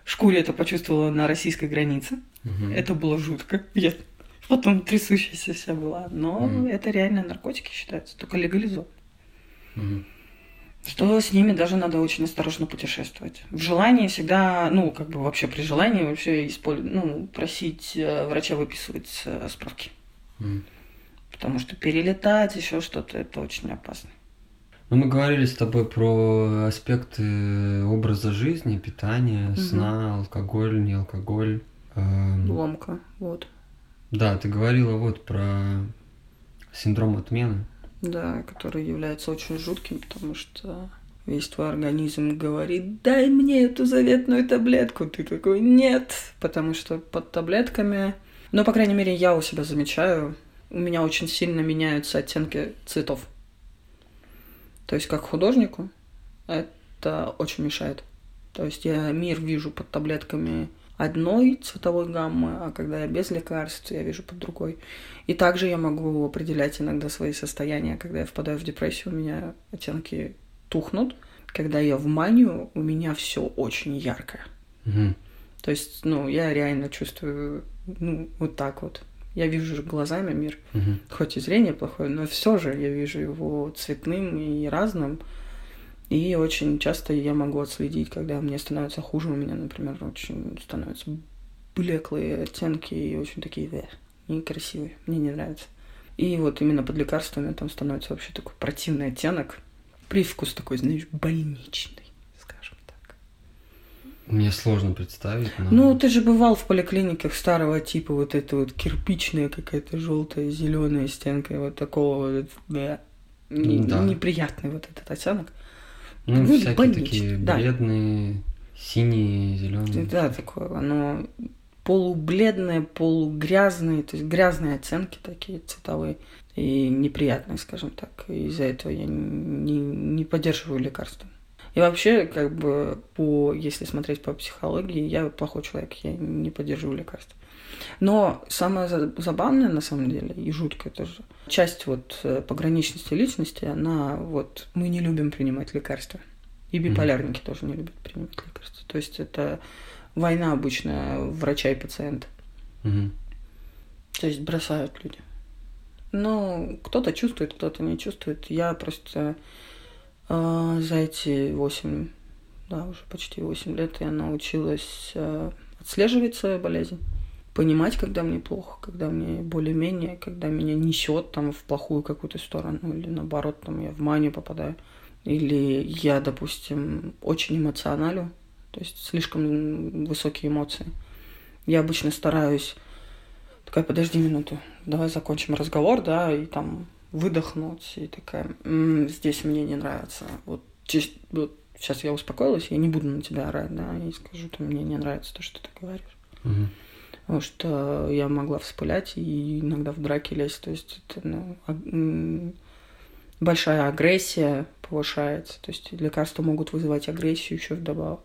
шкуре это почувствовала на российской границе. Угу. Это было жутко. Я потом трясущаяся вся была. Но угу. это реально наркотики считаются, только легализованы. Угу. Что с ними даже надо очень осторожно путешествовать. В желании всегда, ну, как бы вообще при желании вообще использовать, ну, просить э, врача выписывать э, справки. Mm. Потому что перелетать, еще что-то, это очень опасно. Ну, мы говорили с тобой про аспекты образа жизни, питания, угу. сна, алкоголь, не алкоголь. Эм... Ломка, вот. Да, ты говорила вот про синдром отмены. Да, который является очень жутким, потому что весь твой организм говорит, дай мне эту заветную таблетку. Ты такой, нет, потому что под таблетками... Ну, по крайней мере, я у себя замечаю, у меня очень сильно меняются оттенки цветов. То есть как художнику это очень мешает. То есть я мир вижу под таблетками одной цветовой гаммы, а когда я без лекарств, я вижу под другой. И также я могу определять иногда свои состояния. Когда я впадаю в депрессию, у меня оттенки тухнут. Когда я в манию, у меня все очень яркое. Угу. То есть, ну, я реально чувствую, ну, вот так вот. Я вижу глазами мир, угу. хоть и зрение плохое, но все же я вижу его цветным и разным. И очень часто я могу отследить, когда мне становится хуже, у меня, например, очень становятся блеклые оттенки и очень такие да, некрасивые. Мне не нравится. И вот именно под лекарствами там становится вообще такой противный оттенок. Привкус такой, знаешь, больничный. Мне сложно представить. Но... Ну, ты же бывал в поликлиниках старого типа, вот это вот кирпичная какая-то желтая, зеленая стенка, вот такого вот, да, да. неприятный вот этот оттенок. Ну, ну всякие больничный. такие бледные, да. синие, зеленые. Да, такое, оно полубледное, полугрязное, то есть грязные оттенки такие цветовые и неприятные, скажем так. из-за этого я не, не поддерживаю лекарства. И вообще, как бы, по, если смотреть по психологии, я плохой человек, я не поддерживаю лекарства. Но самое забавное, на самом деле, и жуткое тоже, часть вот э, пограничности личности, она вот, мы не любим принимать лекарства. И биполярники mm-hmm. тоже не любят принимать лекарства. То есть это война обычная врача и пациента. Mm-hmm. То есть бросают люди. Но кто-то чувствует, кто-то не чувствует. Я просто а, за эти восемь, да, уже почти восемь лет я научилась а, отслеживать свою болезнь, понимать, когда мне плохо, когда мне более-менее, когда меня несет там в плохую какую-то сторону, или наоборот, там я в манию попадаю, или я, допустим, очень эмоционалю, то есть слишком высокие эмоции. Я обычно стараюсь такая, подожди минуту, давай закончим разговор, да, и там выдохнуть и такая, м-м, здесь мне не нравится. Вот, вот сейчас я успокоилась, я не буду на тебя орать, да, и скажу, что мне не нравится то, что ты говоришь. Угу. Потому что я могла вспылять и иногда в драке лезть. То есть это ну, большая агрессия повышается. То есть лекарства могут вызывать агрессию еще вдобавок.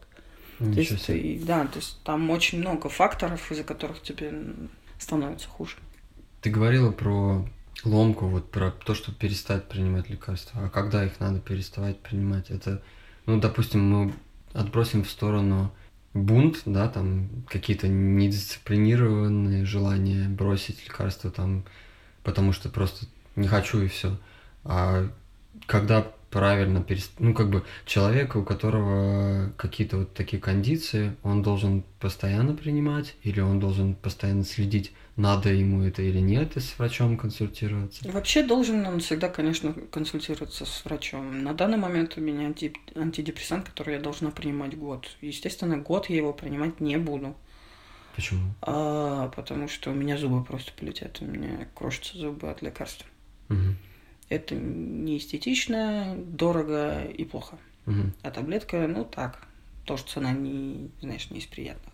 Ничего то есть, себе. да, то есть там очень много факторов, из-за которых тебе становится хуже. Ты говорила про ломку, вот про то, что перестать принимать лекарства. А когда их надо переставать принимать? Это, ну, допустим, мы отбросим в сторону бунт, да, там какие-то недисциплинированные желания бросить лекарства там, потому что просто не хочу и все. А когда правильно перест... ну как бы человека, у которого какие-то вот такие кондиции, он должен постоянно принимать или он должен постоянно следить, надо ему это или нет, и с врачом консультироваться? Вообще должен он всегда, конечно, консультироваться с врачом. На данный момент у меня антидепрессант, который я должна принимать год. Естественно, год я его принимать не буду. Почему? А, потому что у меня зубы просто полетят, у меня крошатся зубы от лекарств. Угу. Это не эстетично, дорого и плохо. Угу. А таблетка, ну так, тоже цена не, знаешь, не из приятных.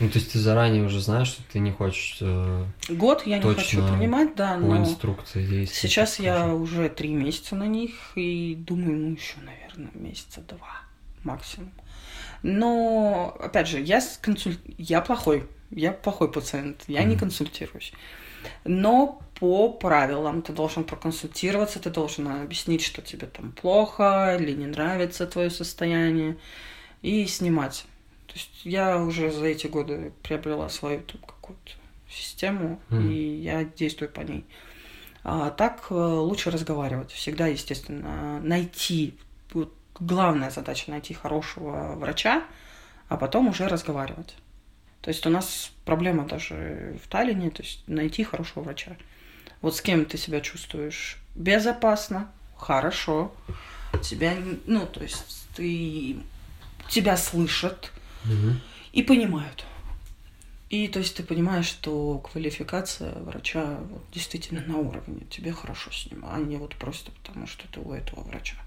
Ну, то есть ты заранее уже знаешь, что ты не хочешь... Э, Год я не хочу принимать, да, но... По инструкции действий. Сейчас я уже три месяца на них и думаю, ну, еще, наверное, месяца два максимум. Но, опять же, я, консуль... я плохой, я плохой пациент, я mm-hmm. не консультируюсь. Но по правилам ты должен проконсультироваться, ты должен объяснить, что тебе там плохо или не нравится твое состояние, и снимать. То есть я уже за эти годы приобрела свою там, какую-то систему, mm. и я действую по ней. А так э, лучше разговаривать. Всегда, естественно, найти. Вот главная задача найти хорошего врача, а потом уже разговаривать. То есть у нас проблема даже в Таллине, то есть найти хорошего врача. Вот с кем ты себя чувствуешь безопасно, хорошо, тебя, ну, то есть ты, тебя слышат угу. и понимают. И то есть ты понимаешь, что квалификация врача вот, действительно на уровне, тебе хорошо с ним, а не вот просто потому, что ты у этого врача.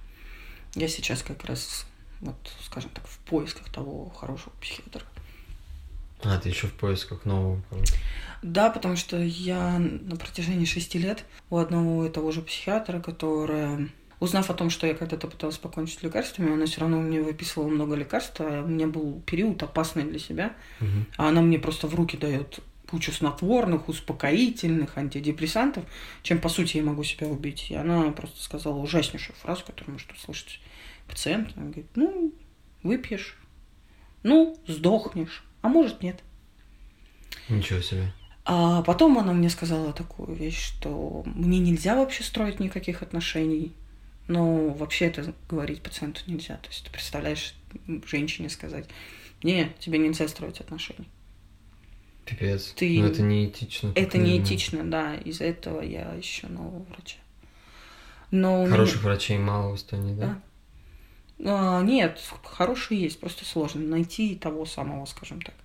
Я сейчас как раз, вот, скажем так, в поисках того хорошего психиатра. А, ты еще в поисках нового? Да, потому что я на протяжении шести лет у одного и того же психиатра, которая Узнав о том, что я когда-то пыталась покончить с лекарствами, она все равно мне выписывала много лекарств, а у меня был период опасный для себя, угу. а она мне просто в руки дает кучу снотворных, успокоительных, антидепрессантов, чем, по сути, я могу себя убить. И она просто сказала ужаснейшую фразу, которую может услышать пациент. Она говорит, ну, выпьешь, ну, сдохнешь, а может нет. Ничего себе. А потом она мне сказала такую вещь, что мне нельзя вообще строить никаких отношений. Но вообще это говорить пациенту нельзя. То есть ты представляешь женщине сказать, не, тебе нельзя строить отношения. Пипец. Ты... Но это неэтично. Это неэтично, да. Из-за этого я ищу нового врача. Но Хороших меня... врачей мало в Эстонии, да? да? А, нет, хорошие есть, просто сложно найти того самого, скажем так.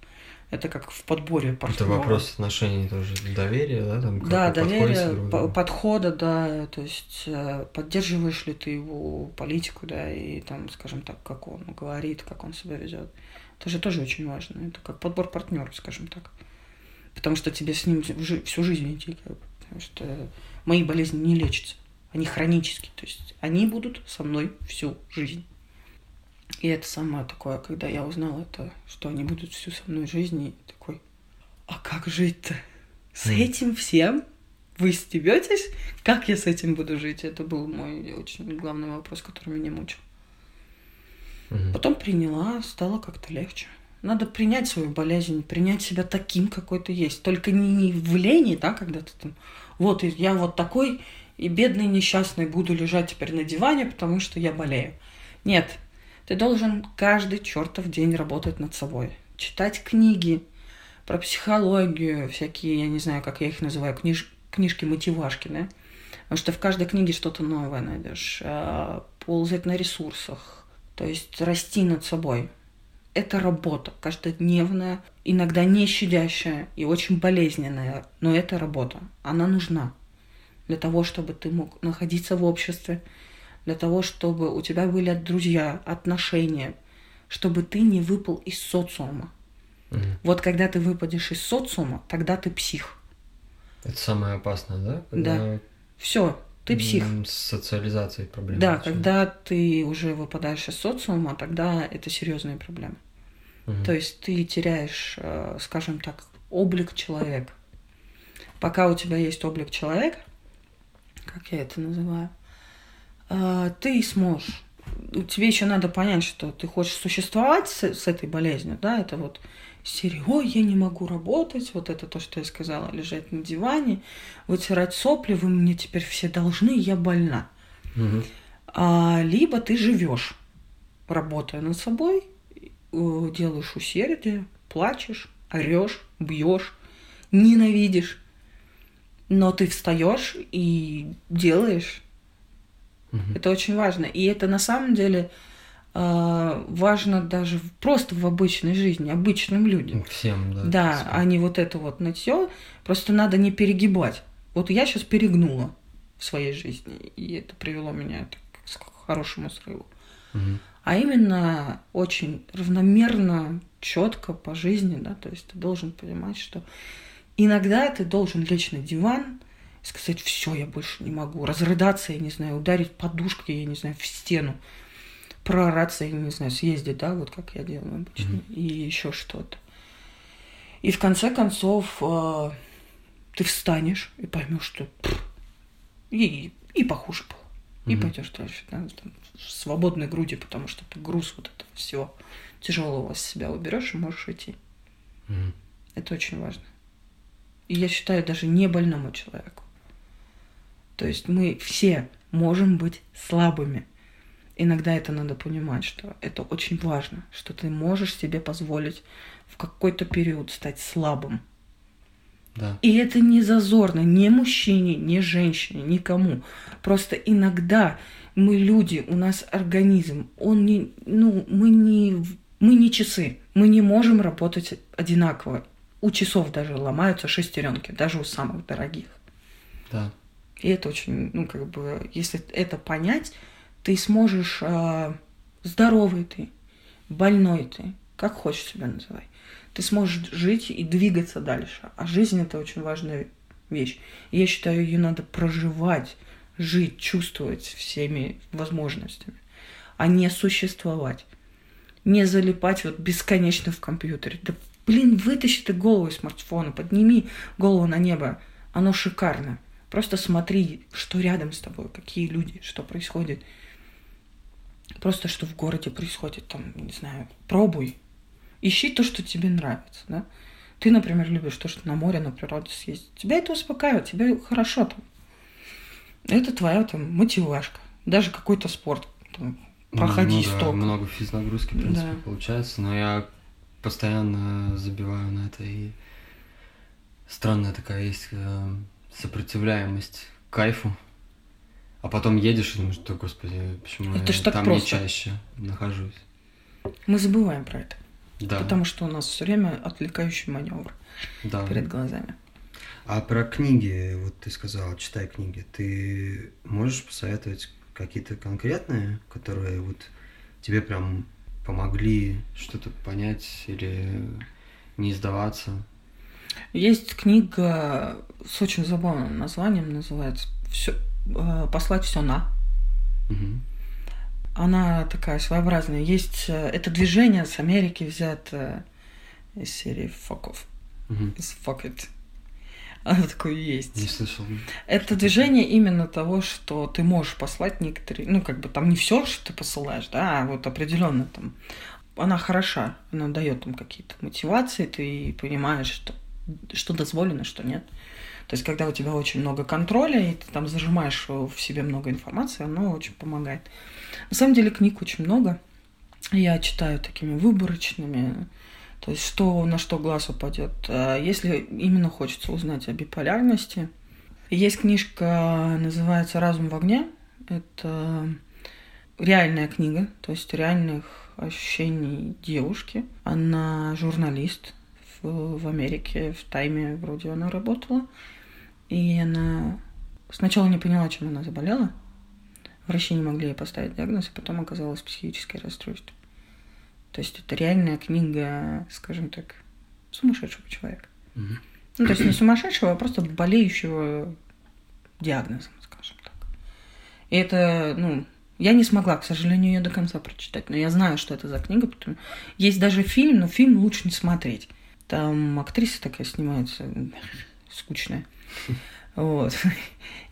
Это как в подборе партнера. Это вопрос отношений тоже, доверия, да? Там, да, доверия, по подхода, да, то есть э, поддерживаешь ли ты его политику, да, и там, скажем так, как он говорит, как он себя ведет. Это же тоже очень важно. Это как подбор партнеров, скажем так. Потому что тебе с ним всю жизнь идти, как бы, потому что мои болезни не лечатся. Они хронические, то есть они будут со мной всю жизнь. И это самое такое, когда я узнала это, что они будут всю со мной жизнь, и такой, а как жить-то? С mm. этим всем? Вы стебетесь? Как я с этим буду жить? Это был мой очень главный вопрос, который меня мучил. Mm-hmm. Потом приняла, стало как-то легче. Надо принять свою болезнь, принять себя таким, какой ты есть. Только не в лени, да, когда ты там, вот я вот такой, и бедный несчастный буду лежать теперь на диване, потому что я болею. Нет, ты должен каждый чертов день работать над собой. Читать книги про психологию, всякие, я не знаю, как я их называю, книж... книжки-мотивашки, да? Потому что в каждой книге что-то новое найдешь. А, ползать на ресурсах, то есть расти над собой. Это работа каждодневная, иногда не щадящая и очень болезненная, но это работа. Она нужна для того, чтобы ты мог находиться в обществе, для того, чтобы у тебя были друзья, отношения, чтобы ты не выпал из социума. Угу. Вот когда ты выпадешь из социума, тогда ты псих. Это самое опасное, да? Когда... Да. Все, ты псих. С социализацией проблемы. Да, когда ты уже выпадаешь из социума, тогда это серьезные проблемы. Угу. То есть ты теряешь, э, скажем так, облик человека. Пока у тебя есть облик человека, как я это называю, ты сможешь. Тебе еще надо понять, что ты хочешь существовать с, с этой болезнью, да, это вот серия, ой, я не могу работать, вот это то, что я сказала, лежать на диване, вытирать сопли, вы мне теперь все должны, я больна. Угу. А, либо ты живешь, работая над собой, э, делаешь усердие, плачешь, орешь, бьешь, ненавидишь, но ты встаешь и делаешь. Угу. Это очень важно. И это на самом деле э, важно даже просто в обычной жизни, обычным людям. Всем, да. Да, а не вот это вот нытье. Просто надо не перегибать. Вот я сейчас перегнула в своей жизни, и это привело меня к хорошему срыву. Угу. А именно очень равномерно, четко по жизни, да, то есть ты должен понимать, что иногда ты должен лечь на диван сказать, все, я больше не могу, разрыдаться, я не знаю, ударить подушкой, я не знаю, в стену, проораться, я не знаю, съездить, да, вот как я делаю обычно, mm-hmm. и еще что-то. И в конце концов э, ты встанешь и поймешь, что пфф, и, и похуже было. И mm-hmm. пойдешь дальше, да, там, свободной груди, потому что ты груз вот этого всего тяжелого с себя уберешь и можешь идти. Mm-hmm. Это очень важно. И я считаю даже не больному человеку. То есть мы все можем быть слабыми. Иногда это надо понимать, что это очень важно, что ты можешь себе позволить в какой-то период стать слабым. Да. И это не зазорно ни мужчине, ни женщине, никому. Просто иногда мы люди, у нас организм, он не, ну, мы не, мы не часы, мы не можем работать одинаково. У часов даже ломаются шестеренки, даже у самых дорогих. Да. И это очень, ну, как бы, если это понять, ты сможешь, э, здоровый ты, больной ты, как хочешь себя называй, ты сможешь жить и двигаться дальше. А жизнь это очень важная вещь. И я считаю, ее надо проживать, жить, чувствовать всеми возможностями, а не существовать. Не залипать вот бесконечно в компьютере. Да блин, вытащи ты голову из смартфона, подними голову на небо. Оно шикарно. Просто смотри, что рядом с тобой, какие люди, что происходит. Просто что в городе происходит, там, не знаю, пробуй, Ищи то, что тебе нравится, да. Ты, например, любишь то, что на море, на природе съездить. Тебя это успокаивает, тебе хорошо там. Это твоя там мотивашка. Даже какой-то спорт. Там, проходи ну, да, много физнагрузки, в принципе, да. получается. Но я постоянно забиваю на это. И странная такая есть э, сопротивляемость кайфу. А потом едешь и думаешь, что, господи, почему это я там просто. не чаще нахожусь. Мы забываем про это. Да. Потому что у нас все время отвлекающий маневр да. перед глазами. А про книги, вот ты сказала, читай книги. Ты можешь посоветовать какие-то конкретные, которые вот тебе прям помогли что-то понять или не сдаваться? Есть книга с очень забавным названием, называется все, э, «Послать все на». Угу она такая своеобразная. Есть э, это движение с Америки взято из серии. Угу. Из Fuck It. Оно такое есть. Не слышал. Это движение именно того, что ты можешь послать некоторые, ну, как бы там не все, что ты посылаешь, да, а вот определенно там. Она хороша, она дает там какие-то мотивации, ты понимаешь, что, что дозволено, что нет. То есть, когда у тебя очень много контроля, и ты там зажимаешь в себе много информации, оно очень помогает. На самом деле книг очень много. Я читаю такими выборочными. То есть, что на что глаз упадет. А если именно хочется узнать о биполярности, есть книжка, называется «Разум в огне». Это реальная книга, то есть реальных ощущений девушки. Она журналист в, Америке, в Тайме вроде она работала. И она сначала не поняла, чем она заболела. Врачи не могли ей поставить диагноз, и потом оказалось психическое расстройство. То есть это реальная книга, скажем так, сумасшедшего человека. Угу. Ну, то есть не сумасшедшего, а просто болеющего диагнозом, скажем так. И это, ну, я не смогла, к сожалению, ее до конца прочитать, но я знаю, что это за книга, потому есть даже фильм, но фильм лучше не смотреть. Там актриса такая снимается, скучная. Вот.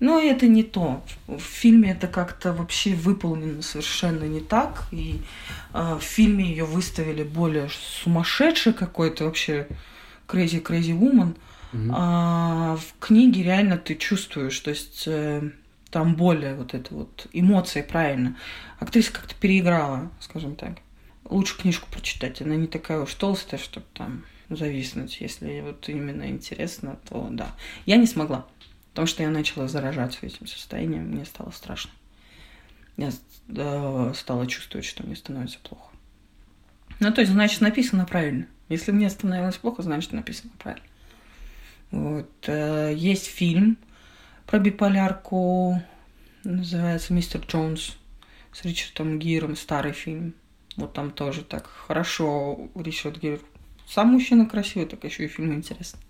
Но это не то. В фильме это как-то вообще выполнено совершенно не так. И э, в фильме ее выставили более сумасшедшей какой-то вообще crazy crazy woman. Угу. А в книге реально ты чувствуешь, то есть э, Там более вот это вот эмоции, правильно. Актриса как-то переиграла, скажем так. Лучше книжку прочитать. Она не такая уж толстая, чтобы там зависнуть. Если вот именно интересно, то да. Я не смогла, потому что я начала заражаться этим состоянием, мне стало страшно. Я стала чувствовать, что мне становится плохо. Ну, то есть, значит, написано правильно. Если мне становилось плохо, значит, написано правильно. Вот. Э, есть фильм про биполярку, называется «Мистер Джонс» с Ричардом Гиром, старый фильм. Вот там тоже так хорошо Ричард Гир. Сам мужчина красивый, так еще и фильм интересный.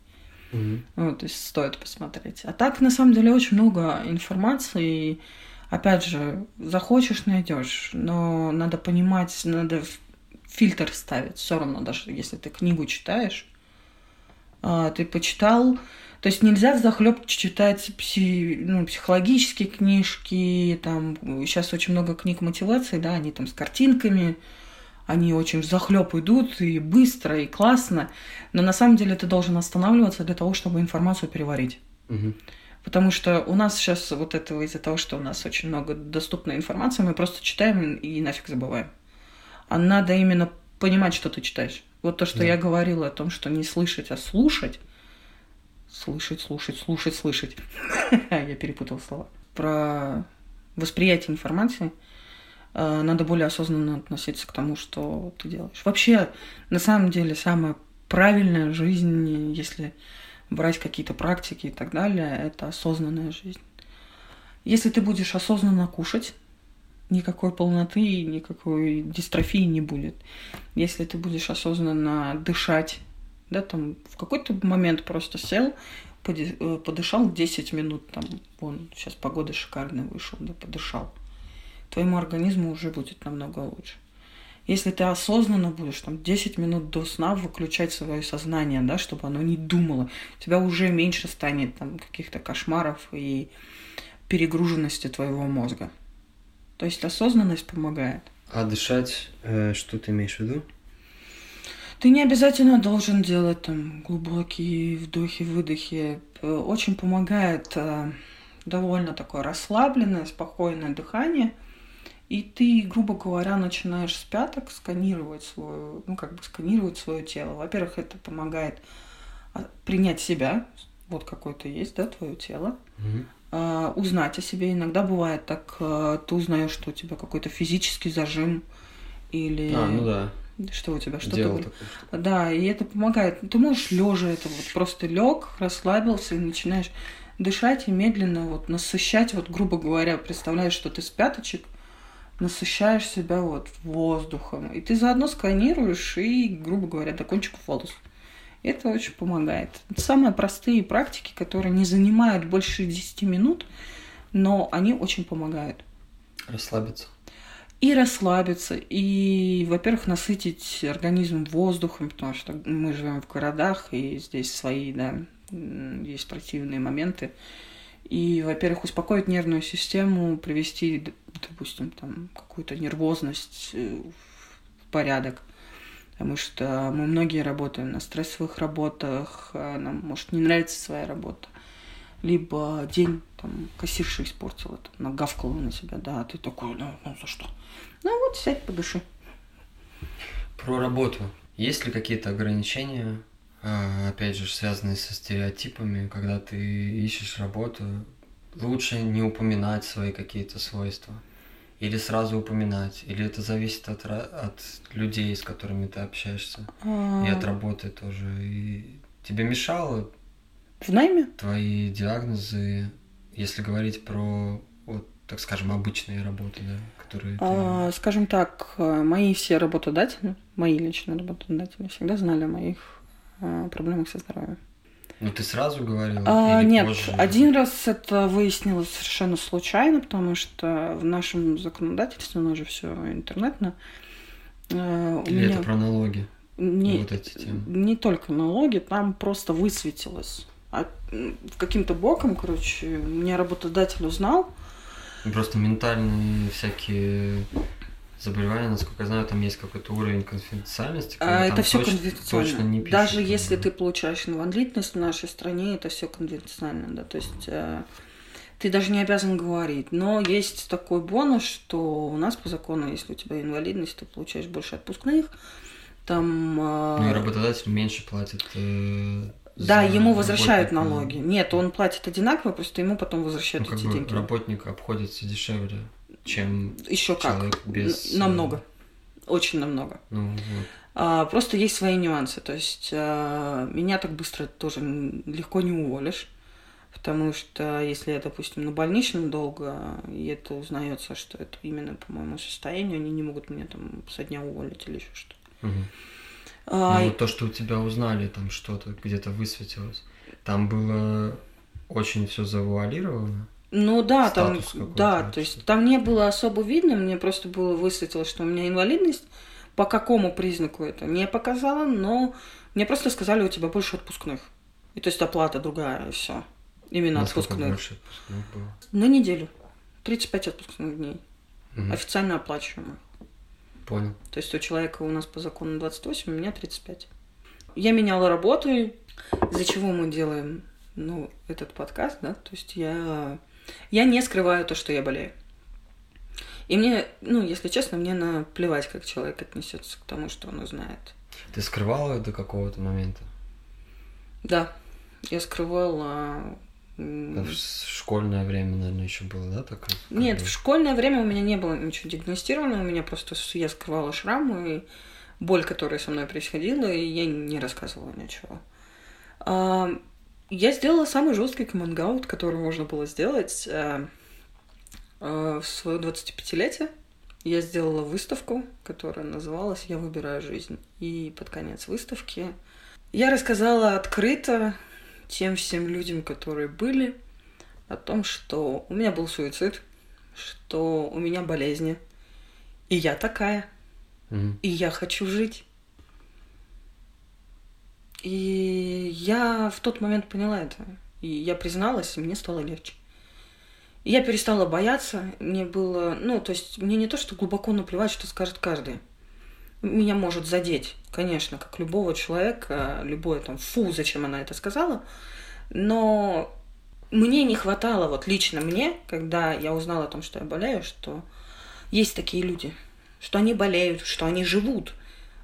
Mm-hmm. Вот, то есть стоит посмотреть. А так, на самом деле, очень много информации. И, опять же, захочешь, найдешь. Но надо понимать, надо фильтр ставить. Все равно, даже если ты книгу читаешь, а, ты почитал. То есть нельзя захлеб читать пси, ну, психологические книжки, там сейчас очень много книг мотивации, да, они там с картинками, они очень захлеб идут и быстро, и классно, но на самом деле ты должен останавливаться для того, чтобы информацию переварить. Угу. Потому что у нас сейчас вот этого из-за того, что у нас очень много доступной информации, мы просто читаем и нафиг забываем. А надо именно понимать, что ты читаешь. Вот то, что да. я говорила о том, что не слышать, а слушать. Слышать, слушать, слушать, слышать. я перепутала слова. Про восприятие информации надо более осознанно относиться к тому, что ты делаешь. Вообще, на самом деле, самая правильная жизнь, если брать какие-то практики и так далее, это осознанная жизнь. Если ты будешь осознанно кушать, никакой полноты, никакой дистрофии не будет. Если ты будешь осознанно дышать, да, там в какой-то момент просто сел, э, подышал 10 минут, там, вон, сейчас погода шикарная вышел, да, подышал, твоему организму уже будет намного лучше. Если ты осознанно будешь там 10 минут до сна выключать свое сознание, да, чтобы оно не думало, у тебя уже меньше станет там каких-то кошмаров и перегруженности твоего мозга. То есть осознанность помогает. А дышать, э, что ты имеешь в виду? Ты не обязательно должен делать там глубокие вдохи, выдохи. Э, очень помогает э, довольно такое расслабленное, спокойное дыхание. И ты, грубо говоря, начинаешь с пяток сканировать свое, ну, как бы сканировать свое тело. Во-первых, это помогает а, принять себя, вот какое то есть, да, твое тело. А, узнать о себе. Иногда бывает так, а, ты узнаешь, что у тебя какой-то физический зажим или... А, ну да. Что у тебя что-то. Делал такое, да, и это помогает. Ты можешь лежа это вот просто лег, расслабился и начинаешь дышать и медленно вот насыщать, вот грубо говоря, представляешь, что ты с пяточек насыщаешь себя вот воздухом. И ты заодно сканируешь и, грубо говоря, до кончиков волос. Это очень помогает. Это самые простые практики, которые не занимают больше 10 минут, но они очень помогают. Расслабиться. И расслабиться, и, во-первых, насытить организм воздухом, потому что мы живем в городах, и здесь свои, да, есть противные моменты. И, во-первых, успокоить нервную систему, привести, допустим, там какую-то нервозность э, в порядок потому что мы многие работаем на стрессовых работах, а нам, может, не нравится своя работа, либо день там кассирша испортила, там, нагавкала на себя, да, а ты такой, ну, ну за что? Ну вот, сядь, подыши. Про работу. Есть ли какие-то ограничения, а, опять же, связанные со стереотипами, когда ты ищешь работу, лучше не упоминать свои какие-то свойства? Или сразу упоминать? Или это зависит от, от людей, с которыми ты общаешься? А... И от работы тоже. И тебе мешало в найме? Твои диагнозы, если говорить про, вот, так скажем, обычные работы, да, которые ты... а, Скажем так, мои все работодатели, мои личные работодатели всегда знали о моих а, проблемах со здоровьем. Ну, ты сразу говорила? А, нет, позже? один раз это выяснилось совершенно случайно, потому что в нашем законодательстве, оно же все интернетно. Э, Или меня... это про налоги? Не, вот эти темы. не только налоги, там просто высветилось. А каким-то боком, короче, мне работодатель узнал. Просто ментальные всякие заболевания, насколько я знаю, там есть какой-то уровень конфиденциальности. А это все конфиденциально. не пишут, Даже если ты получаешь инвалидность в нашей стране, это все конфиденциально, да. То есть э, ты даже не обязан говорить. Но есть такой бонус, что у нас по закону, если у тебя инвалидность, ты получаешь больше отпускных. Там, ну и работодатель меньше платит. Э, да, ему возвращают налоги. Нет, он платит одинаково, просто ему потом возвращают ну, эти деньги. Работник обходится дешевле, чем Еще человек как. без. Намного. Очень намного. Ну, вот. а, просто есть свои нюансы. То есть а, меня так быстро тоже легко не уволишь. Потому что если я, допустим, на больничном долго, и это узнается, что это именно по моему состоянию, они не могут меня там со дня уволить или еще что-то. Угу. А, ну, то, что у тебя узнали, там что-то где-то высветилось, там было очень все завуалировано. Ну да, там, да, то есть там не было особо видно, мне просто было высветилось, что у меня инвалидность, по какому признаку это не показала, но мне просто сказали, у тебя больше отпускных. И то есть оплата другая, и все. Именно Насколько отпускных. больше отпускных было? На неделю. 35 отпускных дней. Угу. Официально оплачиваемых. Понял. То есть у человека у нас по закону 28, у меня 35. Я меняла работу, из-за чего мы делаем ну, этот подкаст, да, то есть я, я не скрываю то, что я болею. И мне, ну, если честно, мне наплевать, как человек отнесется к тому, что он узнает. Ты скрывала до какого-то момента? Да, я скрывала в школьное время, наверное, еще было, да, так? Нет, в школьное время у меня не было ничего диагностировано, у меня просто я скрывала шрамы и боль, которая со мной происходила, и я не рассказывала ничего. Я сделала самый жесткий комангаут, который можно было сделать а, а, в свое 25-летие. Я сделала выставку, которая называлась «Я выбираю жизнь». И под конец выставки я рассказала открыто тем всем людям, которые были, о том, что у меня был суицид, что у меня болезни, и я такая, mm-hmm. и я хочу жить. И я в тот момент поняла это. И я призналась, и мне стало легче. И я перестала бояться. Мне было, ну, то есть мне не то, что глубоко наплевать, что скажет каждый. Меня может задеть, конечно, как любого человека, любое там, фу, зачем она это сказала. Но мне не хватало, вот лично мне, когда я узнала о том, что я болею, что есть такие люди, что они болеют, что они живут,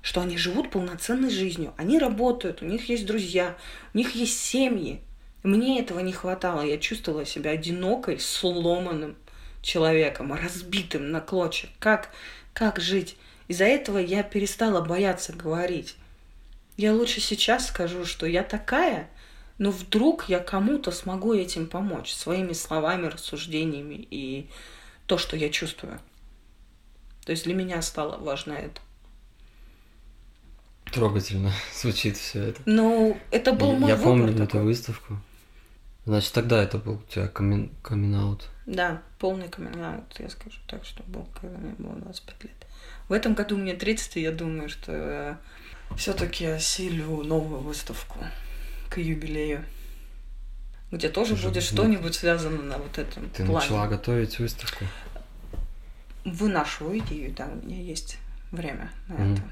что они живут полноценной жизнью. Они работают, у них есть друзья, у них есть семьи. Мне этого не хватало. Я чувствовала себя одинокой, сломанным человеком, разбитым на клочья. Как, как жить? Из-за этого я перестала бояться говорить. Я лучше сейчас скажу, что я такая, но вдруг я кому-то смогу этим помочь своими словами, рассуждениями и то, что я чувствую. То есть для меня стало важно это. Трогательно звучит все это. Ну, это был я, мой Я помню такой. эту выставку. Значит, тогда это был у тебя камин, камин Да, полный камин я скажу так, что был, когда мне было 25 лет. В этом году мне 30, и я думаю, что все-таки осилю новую выставку к юбилею, где тоже Уже будет что-нибудь связано на вот этом Ты плане. начала готовить выставку? Выношу идею, да, у меня есть время на mm. это.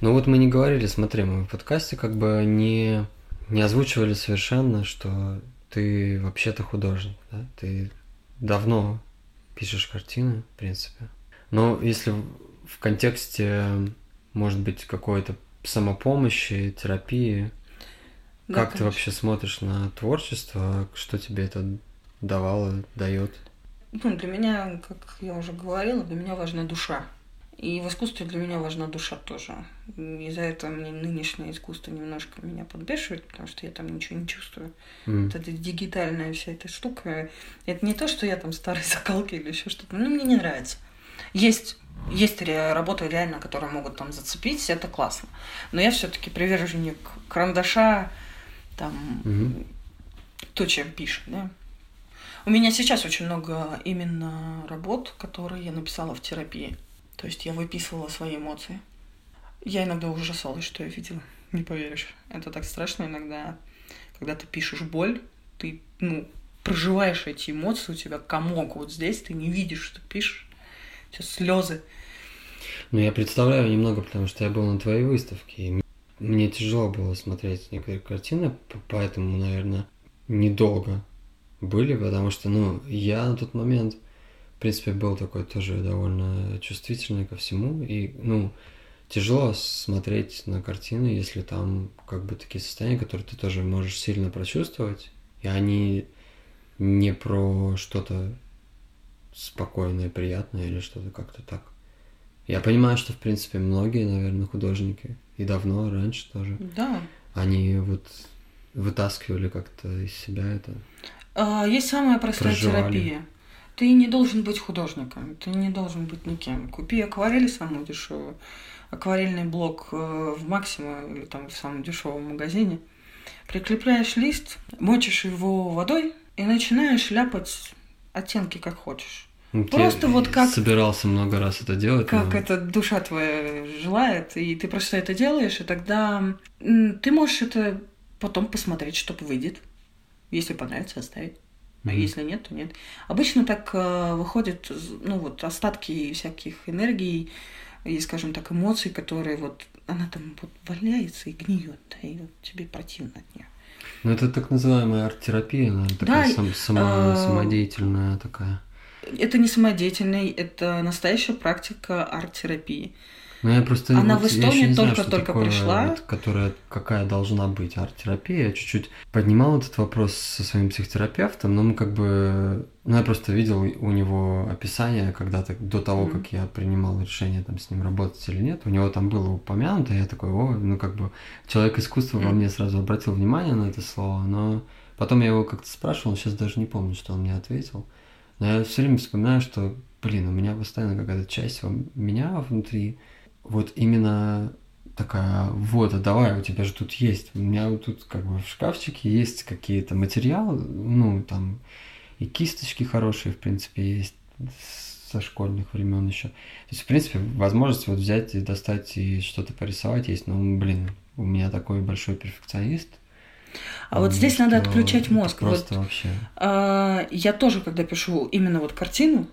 Ну вот мы не говорили, смотри, мы в подкасте как бы не, не озвучивали совершенно, что ты вообще-то художник, да? Ты давно пишешь картины, в принципе. Но если в контексте, может быть, какой-то самопомощи, терапии, да, как конечно. ты вообще смотришь на творчество? Что тебе это давало, дает? Ну, для меня, как я уже говорила, для меня важна душа. И в искусстве для меня важна душа тоже. Из-за этого мне нынешнее искусство немножко меня подбешивает, потому что я там ничего не чувствую. Mm. Вот эта дигитальная вся эта штука. Это не то, что я там старый закалки или еще что-то. Ну, мне не нравится. Есть есть работы реально, которые могут там зацепить, это классно. Но я все-таки приверженник карандаша, там, угу. то, чем пишет, да. У меня сейчас очень много именно работ, которые я написала в терапии. То есть я выписывала свои эмоции. Я иногда ужасалась, что я видела. Не поверишь. Это так страшно иногда. Когда ты пишешь боль, ты, ну, проживаешь эти эмоции, у тебя комок вот здесь, ты не видишь, что пишешь. Сейчас слезы. Ну, я представляю немного, потому что я был на твоей выставке, и мне тяжело было смотреть некоторые картины, поэтому, наверное, недолго были, потому что, ну, я на тот момент, в принципе, был такой тоже довольно чувствительный ко всему, и, ну, тяжело смотреть на картины, если там как бы такие состояния, которые ты тоже можешь сильно прочувствовать, и они не про что-то спокойное, приятное или что-то как-то так. Я понимаю, что, в принципе, многие, наверное, художники, и давно, раньше тоже, да. они вот вытаскивали как-то из себя это. А, есть самая простая проживали. терапия. Ты не должен быть художником, ты не должен быть никем. Купи акварель самую дешевую, акварельный блок э, в максимум или там в самом дешевом магазине, прикрепляешь лист, мочишь его водой и начинаешь ляпать оттенки как хочешь. Ну, просто вот как... Собирался много раз это делать. Как но... это душа твоя желает, и ты просто это делаешь, и тогда ты можешь это потом посмотреть, что выйдет. Если понравится, оставить. А mm-hmm. если нет, то нет. Обычно так э, выходят, ну вот, остатки всяких энергий и, скажем так, эмоций, которые вот, она там вот валяется и гниет, да, и вот тебе противно от нее. Ну, это так называемая арт-терапия, наверное, такая да, сам, сама, э, самодеятельная такая. Это не самодеятельный, это настоящая практика арт-терапии. Ну, я просто Она вот, в Эстонии только-только пришла. Вот, которая какая должна быть арт-терапия. Я чуть-чуть поднимал этот вопрос со своим психотерапевтом, но мы как бы... Ну, я просто видел у него описание когда-то, до того, mm. как я принимал решение там с ним работать или нет. У него там было упомянуто, я такой, о, ну, как бы человек искусства mm. во мне сразу обратил внимание на это слово, но потом я его как-то спрашивал, сейчас даже не помню, что он мне ответил. Но я все время вспоминаю, что, блин, у меня постоянно какая-то часть меня внутри, вот именно такая, вот, а давай, у тебя же тут есть, у меня вот тут как бы в шкафчике есть какие-то материалы, ну, там и кисточки хорошие, в принципе, есть со школьных времен еще. То есть, в принципе, возможность вот взять и достать и что-то порисовать есть, но, блин, у меня такой большой перфекционист. А вот здесь надо отключать мозг. Просто вот, вообще. А, я тоже, когда пишу именно вот картину,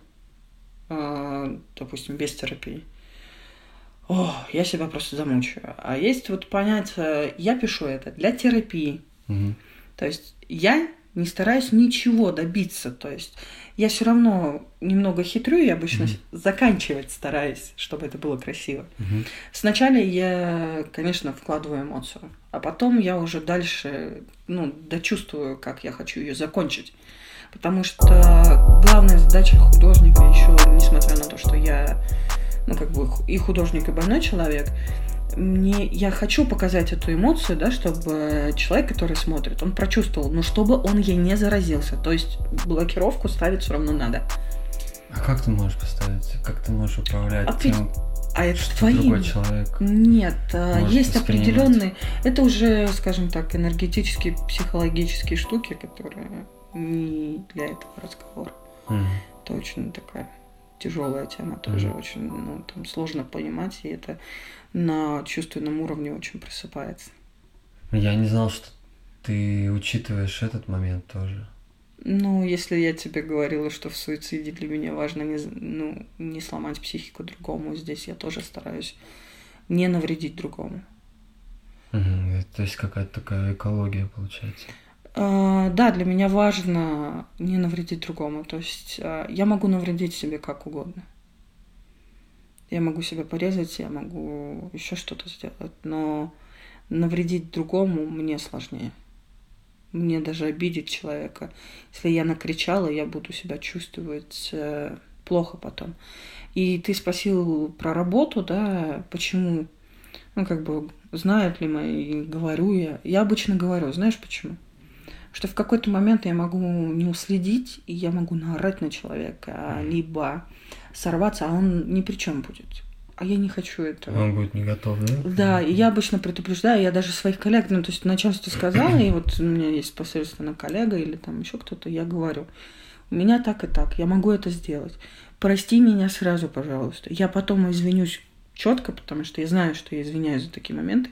а, допустим, без терапии, о, я себя просто замучаю. А есть вот понятие, я пишу это для терапии. Угу. То есть я не стараюсь ничего добиться. То есть я все равно немного хитрю, я обычно mm заканчивать стараюсь, чтобы это было красиво. mm Сначала я, конечно, вкладываю эмоцию, а потом я уже дальше, ну, дочувствую, как я хочу ее закончить. Потому что главная задача художника еще, несмотря на то, что я ну, как бы и художник, и больной человек, мне, я хочу показать эту эмоцию, да, чтобы человек, который смотрит, он прочувствовал, но чтобы он ей не заразился. То есть блокировку ставить все равно надо. А как ты можешь поставить? Как ты можешь управлять а тем, а это что твои... другой человек? Нет, а, есть определенные... Это уже, скажем так, энергетические, психологические штуки, которые не для этого разговора. Mm. Это очень такая тяжелая тема тоже mm-hmm. очень, ну, там сложно понимать, и это на чувственном уровне очень просыпается. Я не знал, что ты учитываешь этот момент тоже. Ну, если я тебе говорила, что в суициде для меня важно не, ну, не сломать психику другому, здесь я тоже стараюсь не навредить другому. Угу, то есть какая-то такая экология получается. А, да, для меня важно не навредить другому. То есть а, я могу навредить себе как угодно. Я могу себя порезать, я могу еще что-то сделать, но навредить другому мне сложнее. Мне даже обидеть человека. Если я накричала, я буду себя чувствовать э, плохо потом. И ты спросил про работу, да, почему, ну, как бы, знают ли мои, говорю я. Я обычно говорю, знаешь почему? Что в какой-то момент я могу не уследить, и я могу наорать на человека, либо сорваться, а он ни при чем будет. А я не хочу этого. Он будет не готов, да? Да, и я обычно предупреждаю, я даже своих коллег, ну, то есть начальству сказала, и вот у меня есть посредственно коллега или там еще кто-то, я говорю, у меня так и так, я могу это сделать. Прости меня сразу, пожалуйста. Я потом извинюсь четко, потому что я знаю, что я извиняюсь за такие моменты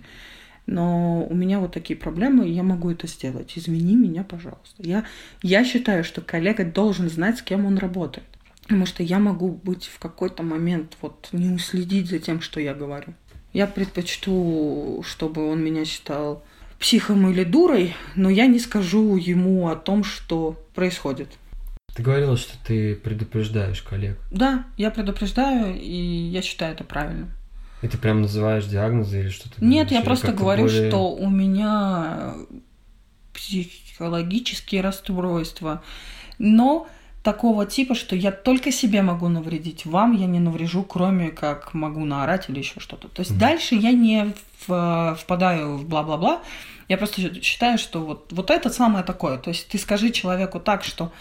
но у меня вот такие проблемы, и я могу это сделать. Извини меня, пожалуйста. Я, я считаю, что коллега должен знать, с кем он работает. Потому что я могу быть в какой-то момент вот не уследить за тем, что я говорю. Я предпочту, чтобы он меня считал психом или дурой, но я не скажу ему о том, что происходит. Ты говорила, что ты предупреждаешь коллег. Да, я предупреждаю, и я считаю это правильно. И ты прям называешь диагнозы или что-то? Нет, я просто говорю, более... что у меня психологические расстройства, но такого типа, что я только себе могу навредить, вам я не наврежу, кроме как могу наорать или еще что-то. То есть mm-hmm. дальше я не в, впадаю в бла-бла-бла, я просто считаю, что вот, вот это самое такое. То есть ты скажи человеку так, что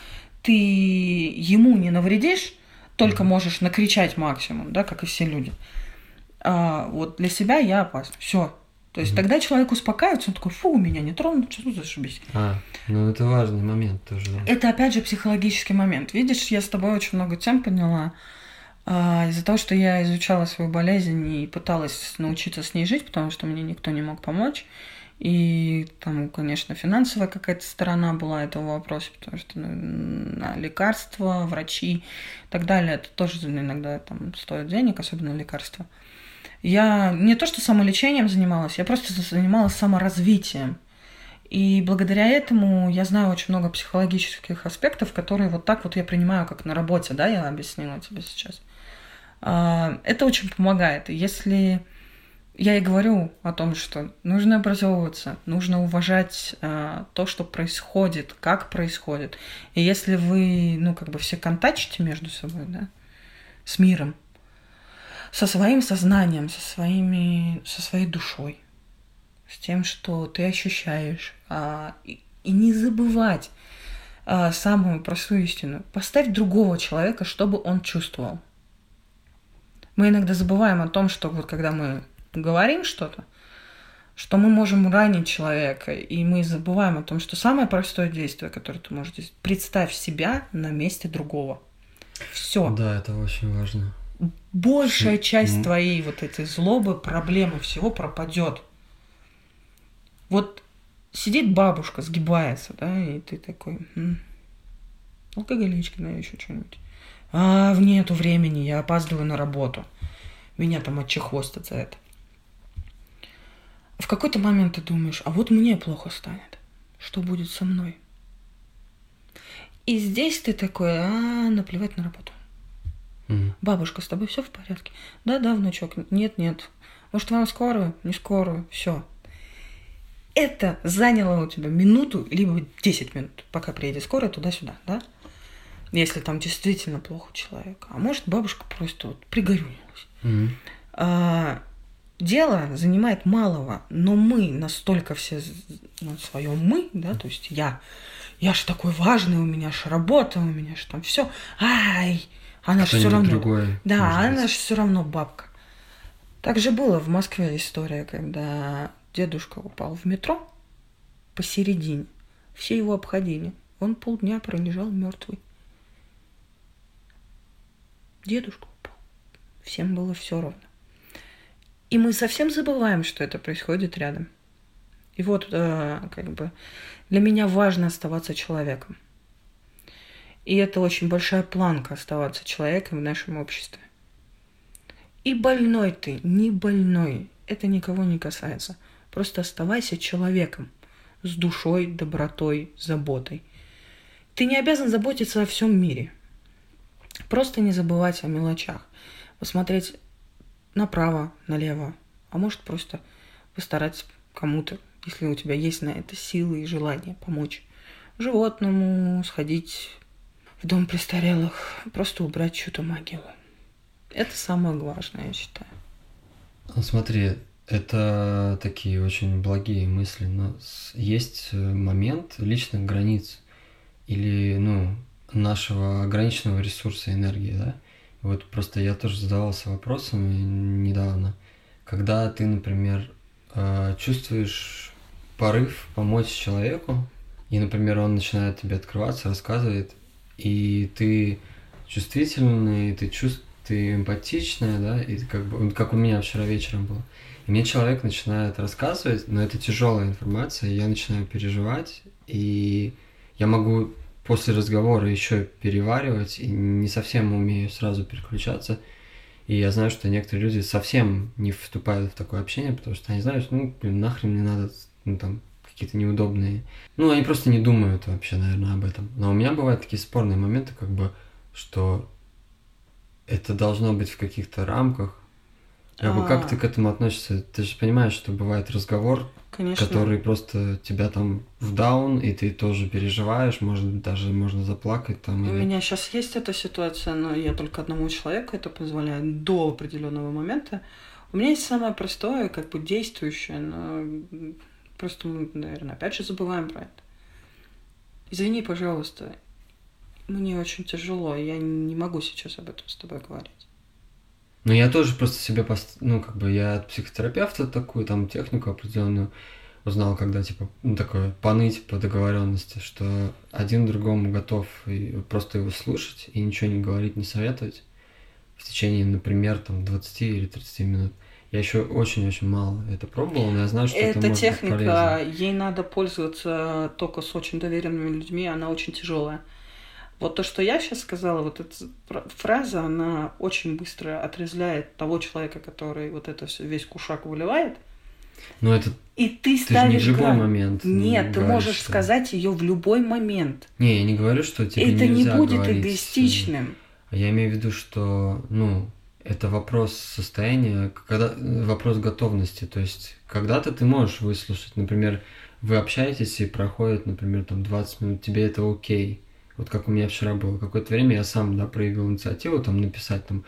ты ему не навредишь, только mm-hmm. можешь накричать максимум, да, как и все люди. А, вот для себя я опасен. Все, то есть mm тогда человек успокаивается, он такой, фу, меня не тронут, что тут зашибись. А, ну это важный момент тоже. Да. Это опять же психологический момент. Видишь, я с тобой очень много тем поняла. А, из-за того, что я изучала свою болезнь и пыталась научиться с ней жить, потому что мне никто не мог помочь. И там, конечно, финансовая какая-то сторона была этого вопроса, потому что ну, лекарства, врачи и так далее, это тоже иногда там стоит денег, особенно лекарства. Я не то что самолечением занималась, я просто занималась саморазвитием. И благодаря этому я знаю очень много психологических аспектов, которые вот так вот я принимаю, как на работе, да, я объяснила тебе сейчас. А, это очень помогает. Если я и говорю о том, что нужно образовываться, нужно уважать а, то, что происходит, как происходит. И если вы, ну, как бы все контачите между собой, да, с миром, со своим сознанием, со, своими, со своей душой, с тем, что ты ощущаешь. А, и, и не забывать а, самую простую истину. Поставь другого человека, чтобы он чувствовал. Мы иногда забываем о том, что вот когда мы говорим что-то, что мы можем ранить человека, и мы забываем о том, что самое простое действие, которое ты можешь сделать, представь себя на месте другого. Все. Да, это очень важно большая часть твоей вот этой злобы, проблемы, всего пропадет. Вот сидит бабушка, сгибается, да, и ты такой, м-м, алкоголичка, да, еще что-нибудь. А, в нету времени, я опаздываю на работу. Меня там отчехвостят за это. В какой-то момент ты думаешь, а вот мне плохо станет. Что будет со мной? И здесь ты такой, а, наплевать на работу. Угу. Бабушка, с тобой все в порядке? Да, да, внучок. Нет, нет. Может, вам скорую? Не скорую. Все. Это заняло у тебя минуту, либо 10 минут, пока приедет скорая туда-сюда, да? Если там действительно плохо человек. А может, бабушка просто вот пригорюнилась. Угу. А, дело занимает малого, но мы настолько все ну, своем мы, да, то есть я, я же такой важный, у меня же работа, у меня же там все. Ай, она же все равно. Другое, да, она же все равно бабка. Так же было в Москве история, когда дедушка упал в метро посередине. Все его обходили. Он полдня пролежал мертвый. Дедушка упал. Всем было все равно. И мы совсем забываем, что это происходит рядом. И вот, э, как бы, для меня важно оставаться человеком. И это очень большая планка оставаться человеком в нашем обществе. И больной ты, не больной, это никого не касается. Просто оставайся человеком с душой, добротой, заботой. Ты не обязан заботиться о всем мире. Просто не забывать о мелочах. Посмотреть направо, налево. А может просто постараться кому-то, если у тебя есть на это силы и желание помочь животному, сходить в дом престарелых, просто убрать чью-то могилу. Это самое важное, я считаю. Ну, смотри, это такие очень благие мысли, но есть э, момент личных границ или, ну, нашего ограниченного ресурса энергии, да? Вот просто я тоже задавался вопросом недавно, когда ты, например, э, чувствуешь порыв помочь человеку, и, например, он начинает тебе открываться, рассказывает, и ты чувствительный, ты чувств, ты эмпатичная, да, и как бы, как у меня вчера вечером было. И мне человек начинает рассказывать, но это тяжелая информация, и я начинаю переживать, и я могу после разговора еще переваривать, и не совсем умею сразу переключаться. И я знаю, что некоторые люди совсем не вступают в такое общение, потому что они знают, ну, блин, нахрен мне надо ну, там, какие-то неудобные. Ну, они просто не думают вообще, наверное, об этом. Но у меня бывают такие спорные моменты, как бы, что это должно быть в каких-то рамках. Как, бы, как ты к этому относишься? Ты же понимаешь, что бывает разговор, Конечно. который просто тебя там в даун, и ты тоже переживаешь, может быть, даже можно заплакать там. У или... меня сейчас есть эта ситуация, но я только одному человеку это позволяю до определенного момента. У меня есть самое простое, как бы действующее, но просто мы, наверное, опять же забываем про это. Извини, пожалуйста, мне очень тяжело, я не могу сейчас об этом с тобой говорить. Ну, я тоже просто себе, пост... ну, как бы, я от психотерапевта такую, там, технику определенную узнал, когда, типа, ну, такое, поныть по договоренности, что один другому готов и просто его слушать и ничего не говорить, не советовать в течение, например, там, 20 или 30 минут. Я еще очень-очень мало это пробовал, но я знаю, что это, это может техника, быть полезно. ей надо пользоваться только с очень доверенными людьми, она очень тяжелая. Вот то, что я сейчас сказала, вот эта фраза, она очень быстро отрезвляет того человека, который вот это все весь кушак выливает. Но это и ты ты же ставишь не в любой грань. момент. Нет, ты говоришь, можешь что- сказать ее в любой момент. Не, я не говорю, что тебе это не будет говорить, эгоистичным. А Я имею в виду, что, ну, это вопрос состояния, когда вопрос готовности. То есть, когда-то ты можешь выслушать, например, вы общаетесь и проходит, например, там 20 минут, тебе это окей. Вот как у меня вчера было. Какое-то время я сам, да, проявил инициативу, там, написать, там,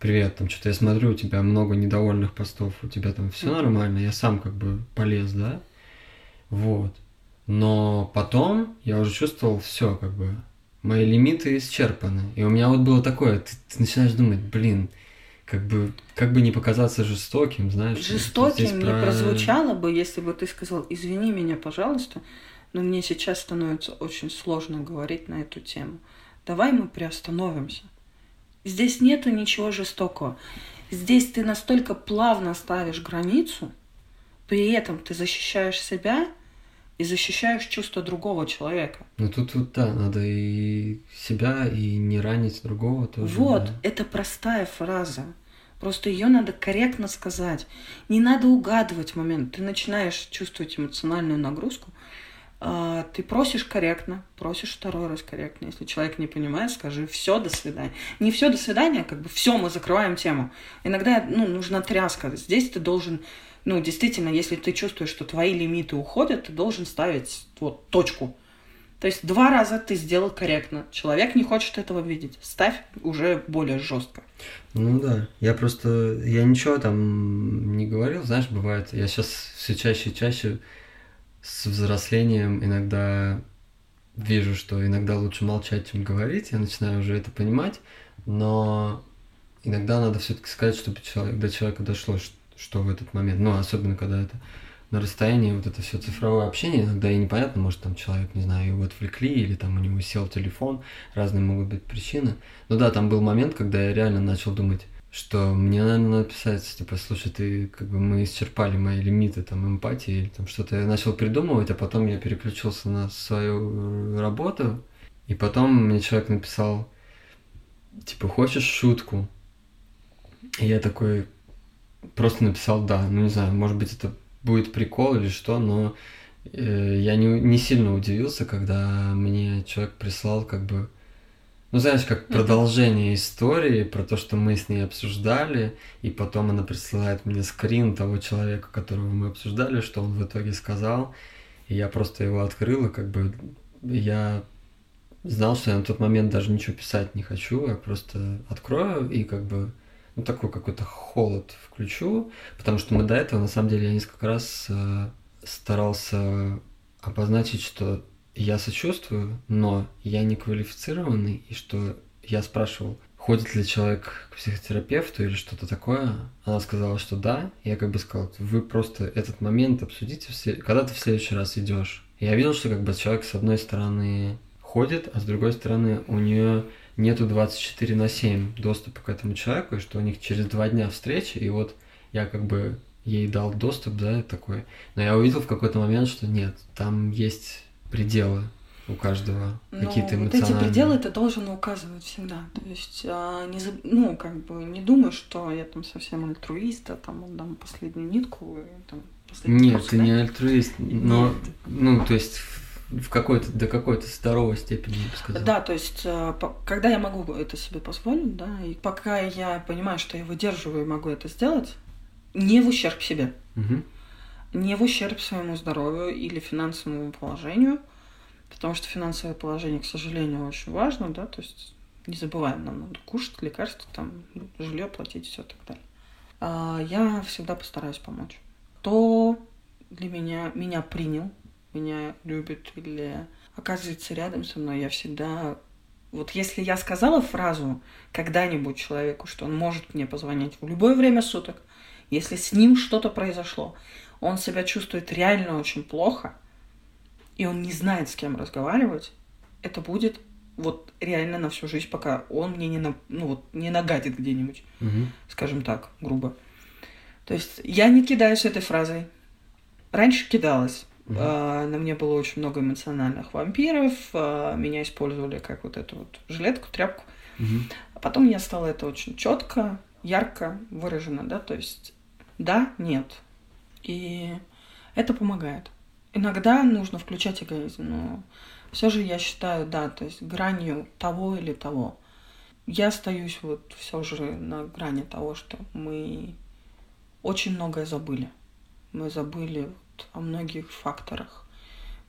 привет, там, что-то я смотрю, у тебя много недовольных постов, у тебя там все нормально, я сам как бы полез, да, вот. Но потом я уже чувствовал все, как бы, мои лимиты исчерпаны. И у меня вот было такое, ты, ты начинаешь думать, блин, как бы, как бы не показаться жестоким, знаешь. Жестоким не про- прозвучало бы, если бы ты сказал, извини меня, пожалуйста, но мне сейчас становится очень сложно говорить на эту тему. Давай мы приостановимся. Здесь нету ничего жестокого. Здесь ты настолько плавно ставишь границу, при этом ты защищаешь себя и защищаешь чувства другого человека. Ну тут вот да, надо и себя, и не ранить другого тоже. Вот, да. это простая фраза. Просто ее надо корректно сказать. Не надо угадывать момент. Ты начинаешь чувствовать эмоциональную нагрузку. а, Ты просишь корректно, просишь второй раз корректно. Если человек не понимает, скажи все, до свидания. Не все, до свидания, как бы все, мы закрываем тему. Иногда ну, нужна тряска. Здесь ты должен, ну, действительно, если ты чувствуешь, что твои лимиты уходят, ты должен ставить вот точку. То есть два раза ты сделал корректно. Человек не хочет этого видеть. Ставь уже более жестко. Ну да, я просто, я ничего там не говорил, знаешь, бывает, я сейчас все чаще и чаще с взрослением иногда вижу, что иногда лучше молчать, чем говорить, я начинаю уже это понимать, но иногда надо все-таки сказать, чтобы человек, до человека дошло, что в этот момент, ну, особенно когда это на расстоянии, вот это все цифровое общение, иногда и непонятно, может, там человек, не знаю, его отвлекли, или там у него сел телефон, разные могут быть причины. Ну да, там был момент, когда я реально начал думать, что мне, наверное, надо писать, типа, слушай, ты, как бы, мы исчерпали мои лимиты, там, эмпатии, или там что-то я начал придумывать, а потом я переключился на свою работу, и потом мне человек написал, типа, хочешь шутку? И я такой просто написал «да». Ну, не знаю, может быть, это будет прикол или что, но э, я не, не сильно удивился, когда мне человек прислал как бы, ну, знаешь, как продолжение истории про то, что мы с ней обсуждали, и потом она присылает мне скрин того человека, которого мы обсуждали, что он в итоге сказал, и я просто его открыл, и как бы я знал, что я на тот момент даже ничего писать не хочу, я просто открою и как бы ну, такой какой-то холод включу, потому что мы до этого, на самом деле, я несколько раз э, старался обозначить, что я сочувствую, но я не квалифицированный, и что я спрашивал, ходит ли человек к психотерапевту или что-то такое. Она сказала, что да. Я как бы сказал, вы просто этот момент обсудите, в след- когда ты в следующий раз идешь. Я видел, что как бы человек с одной стороны ходит, а с другой стороны у нее нету 24 на 7 доступа к этому человеку, и что у них через два дня встречи, и вот я как бы ей дал доступ, да, такой. Но я увидел в какой-то момент, что нет, там есть пределы у каждого, какие-то Но вот эмоциональные. эти пределы ты должен указывать всегда. То есть, а, не, ну, как бы, не думай, что я там совсем альтруист, а там отдам последнюю нитку, и там Нет, вопрос, ты да? не альтруист, но, Нет. ну, то есть в какой-то, до какой-то здоровой степени, я бы сказала. Да, то есть, э, когда я могу это себе позволить, да, и пока я понимаю, что я выдерживаю и могу это сделать, не в ущерб себе, угу. не в ущерб своему здоровью или финансовому положению, потому что финансовое положение, к сожалению, очень важно, да, то есть не забываем, нам надо кушать, лекарства, там, жилье платить, все так далее. А я всегда постараюсь помочь. Кто для меня, меня принял, меня любит или оказывается рядом со мной, я всегда... Вот если я сказала фразу когда-нибудь человеку, что он может мне позвонить в любое время суток, если с ним что-то произошло, он себя чувствует реально очень плохо, и он не знает, с кем разговаривать, это будет вот реально на всю жизнь, пока он мне не, на, ну, вот, не нагадит где-нибудь, угу. скажем так, грубо. То есть я не кидаюсь этой фразой. Раньше кидалась. Угу. Uh, на мне было очень много эмоциональных вампиров. Uh, меня использовали как вот эту вот жилетку, тряпку. Угу. А потом я стала это очень четко, ярко выражено, да, то есть да, нет. И это помогает. Иногда нужно включать эгоизм, но все же я считаю, да, то есть гранью того или того. Я остаюсь вот все же на грани того, что мы очень многое забыли. Мы забыли о многих факторах.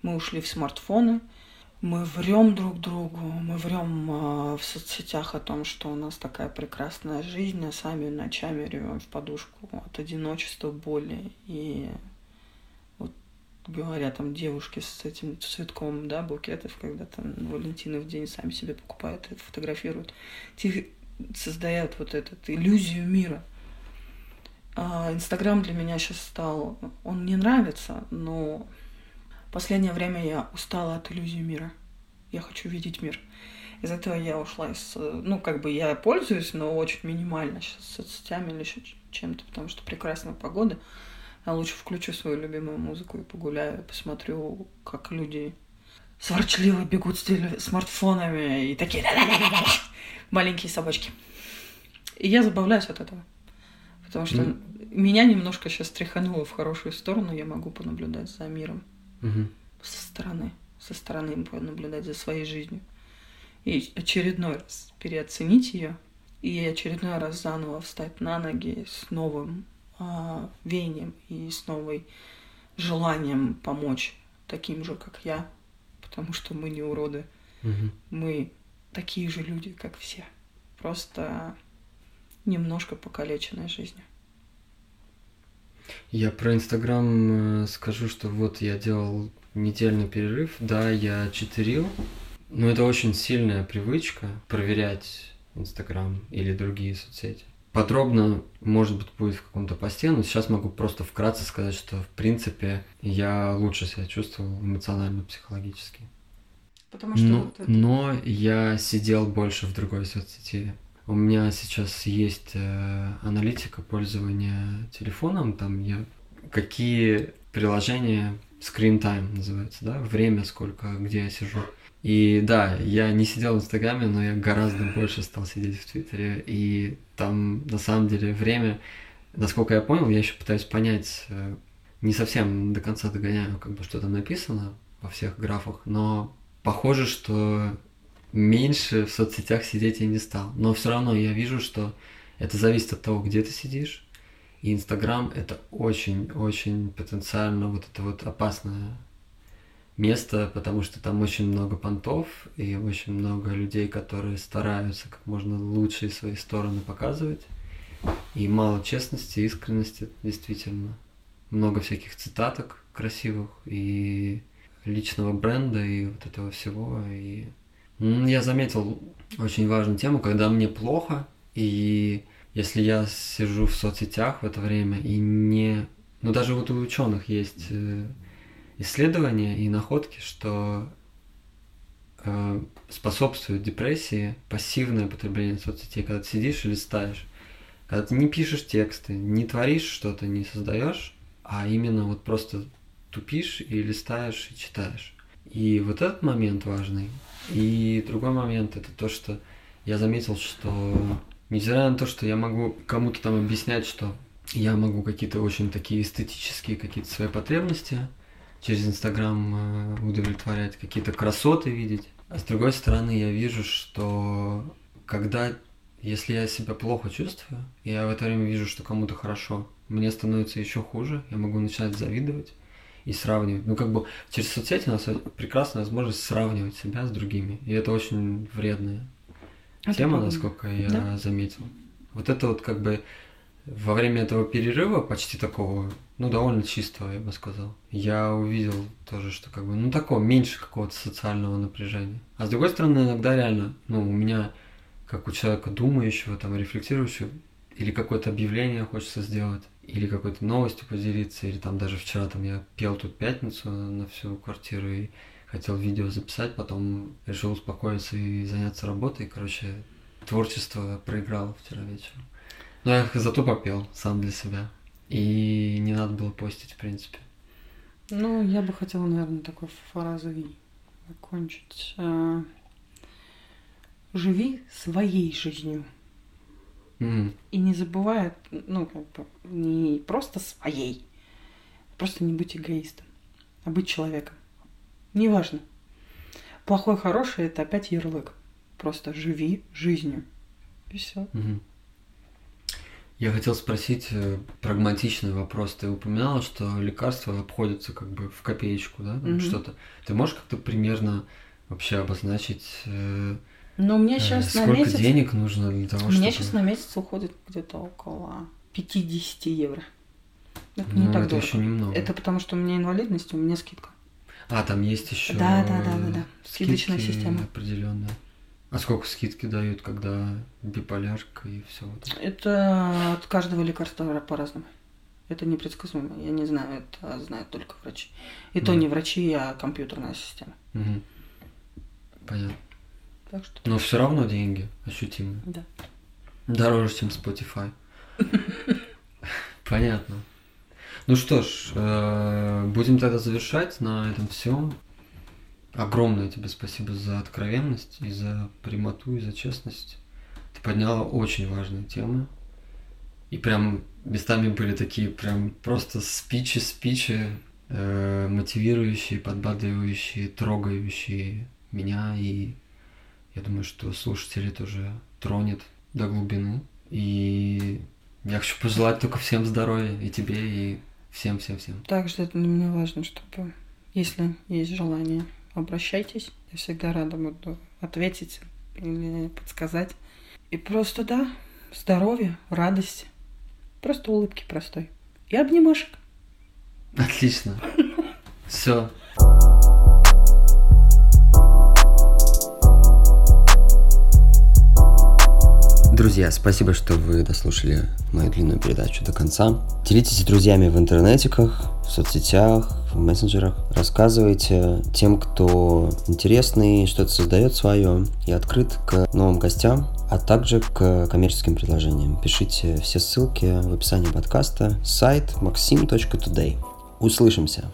Мы ушли в смартфоны, мы врем друг другу, мы врем э, в соцсетях о том, что у нас такая прекрасная жизнь, а сами ночами ревем в подушку от одиночества, боли и говорят там девушки с этим цветком, да, букетов, когда там Валентина в день сами себе покупают и фотографируют, создают вот эту иллюзию мира. А Инстаграм для меня сейчас стал, он не нравится, но последнее время я устала от иллюзии мира. Я хочу видеть мир. Из этого я ушла из... Ну, как бы я пользуюсь, но очень минимально сейчас соцсетями или еще чем-то, потому что прекрасная погода. Я лучше включу свою любимую музыку и погуляю, посмотрю, как люди сворчливо бегут с смартфонами и такие маленькие собачки. И я забавляюсь от этого. Потому что mm. меня немножко сейчас тряхануло в хорошую сторону, я могу понаблюдать за миром mm-hmm. со стороны, со стороны понаблюдать за своей жизнью. И очередной раз переоценить ее, и очередной раз заново встать на ноги с новым а, веянием и с новой желанием помочь таким же, как я, потому что мы не уроды. Угу. Мы такие же люди, как все. Просто немножко покалеченная жизнью. Я про Инстаграм э, скажу, что вот я делал недельный перерыв, да, я читерил, но это очень сильная привычка проверять Инстаграм или другие соцсети. Подробно, может быть, будет в каком-то посте, но сейчас могу просто вкратце сказать, что, в принципе, я лучше себя чувствовал эмоционально, психологически. Потому что но, вот это... но я сидел больше в другой соцсети. У меня сейчас есть э, аналитика пользования телефоном, там я какие приложения screen time называется, да, время сколько, где я сижу. И да, я не сидел в Инстаграме, но я гораздо больше стал сидеть в Твиттере. И там на самом деле время, насколько я понял, я еще пытаюсь понять, э, не совсем до конца догоняю, как бы что там написано во всех графах, но похоже, что меньше в соцсетях сидеть я не стал. Но все равно я вижу, что это зависит от того, где ты сидишь. И Инстаграм это очень-очень потенциально вот это вот опасная место, потому что там очень много понтов и очень много людей, которые стараются как можно лучшие свои стороны показывать. И мало честности, искренности, действительно. Много всяких цитаток красивых и личного бренда и вот этого всего. И я заметил очень важную тему, когда мне плохо, и если я сижу в соцсетях в это время и не... Ну, даже вот у ученых есть э, исследования и находки, что э, способствует депрессии пассивное потребление соцсетей, когда ты сидишь и листаешь, когда ты не пишешь тексты, не творишь что-то, не создаешь, а именно вот просто тупишь и листаешь и читаешь. И вот этот момент важный. И другой момент это то, что я заметил, что несмотря на то, что я могу кому-то там объяснять, что я могу какие-то очень такие эстетические какие-то свои потребности через Инстаграм э, удовлетворять, какие-то красоты видеть. А с другой стороны, я вижу, что когда, если я себя плохо чувствую, я в это время вижу, что кому-то хорошо, мне становится еще хуже, я могу начинать завидовать и сравнивать. Ну, как бы через соцсети у нас прекрасная возможность сравнивать себя с другими. И это очень вредная это тема, насколько я да? заметил. Вот это вот как бы во время этого перерыва, почти такого, ну, довольно чистого, я бы сказал, я увидел тоже, что как бы, ну, такого, меньше какого-то социального напряжения. А с другой стороны, иногда реально, ну, у меня, как у человека думающего, там, рефлексирующего, или какое-то объявление хочется сделать, или какой-то новостью поделиться, или там даже вчера там я пел тут пятницу на всю квартиру и хотел видео записать, потом решил успокоиться и заняться работой. Короче, творчество проиграл вчера вечером. Но я зато попел сам для себя. И не надо было постить, в принципе. Ну, я бы хотела, наверное, такой фразой закончить. А, живи своей жизнью. Mm. И не забывай, ну, как бы, не просто своей, просто не быть эгоистом, а быть человеком. Неважно. Плохой, хороший – это опять ярлык. Просто живи жизнью. И все. Mm-hmm. Я хотел спросить э, прагматичный вопрос. Ты упоминала, что лекарства обходятся как бы в копеечку, да? Mm-hmm. Что-то. Ты можешь как-то примерно вообще обозначить, э, ну, мне сейчас э, сколько на месяц... денег нужно для того, чтобы... Мне сейчас на месяц уходит где-то около 50 евро. Это ну, не так это дорого. еще немного. Это потому, что у меня инвалидность, у меня скидка. А, там есть еще да, да, да, да, да. скидочная система. определенная. А сколько скидки дают, когда биполярка и все? Это от каждого лекарства по-разному. Это непредсказуемо. Я не знаю, это знают только врачи. И mm. то не врачи, а компьютерная система. Угу. Понятно. Так что... Но все равно деньги ощутимые. Да. Дороже, чем Spotify. Понятно. Ну что ж, э, будем тогда завершать на этом всем. Огромное тебе спасибо за откровенность и за прямоту, и за честность. Ты подняла очень важные темы. И прям местами были такие прям просто спичи-спичи, э, мотивирующие, подбадривающие, трогающие меня. И я думаю, что слушатели тоже тронет до глубины. И я хочу пожелать только всем здоровья, и тебе, и всем-всем-всем. Также это для меня важно, чтобы, если есть желание, обращайтесь. Я всегда рада буду ответить или подсказать. И просто, да, здоровье, радость. Просто улыбки простой. И обнимашек. Отлично. Все. Друзья, спасибо, что вы дослушали мою длинную передачу до конца. Делитесь с друзьями в интернетиках, в соцсетях, в мессенджерах. Рассказывайте тем, кто интересный, что-то создает свое и открыт к новым гостям, а также к коммерческим предложениям. Пишите все ссылки в описании подкаста. Сайт maxim.today. Услышимся!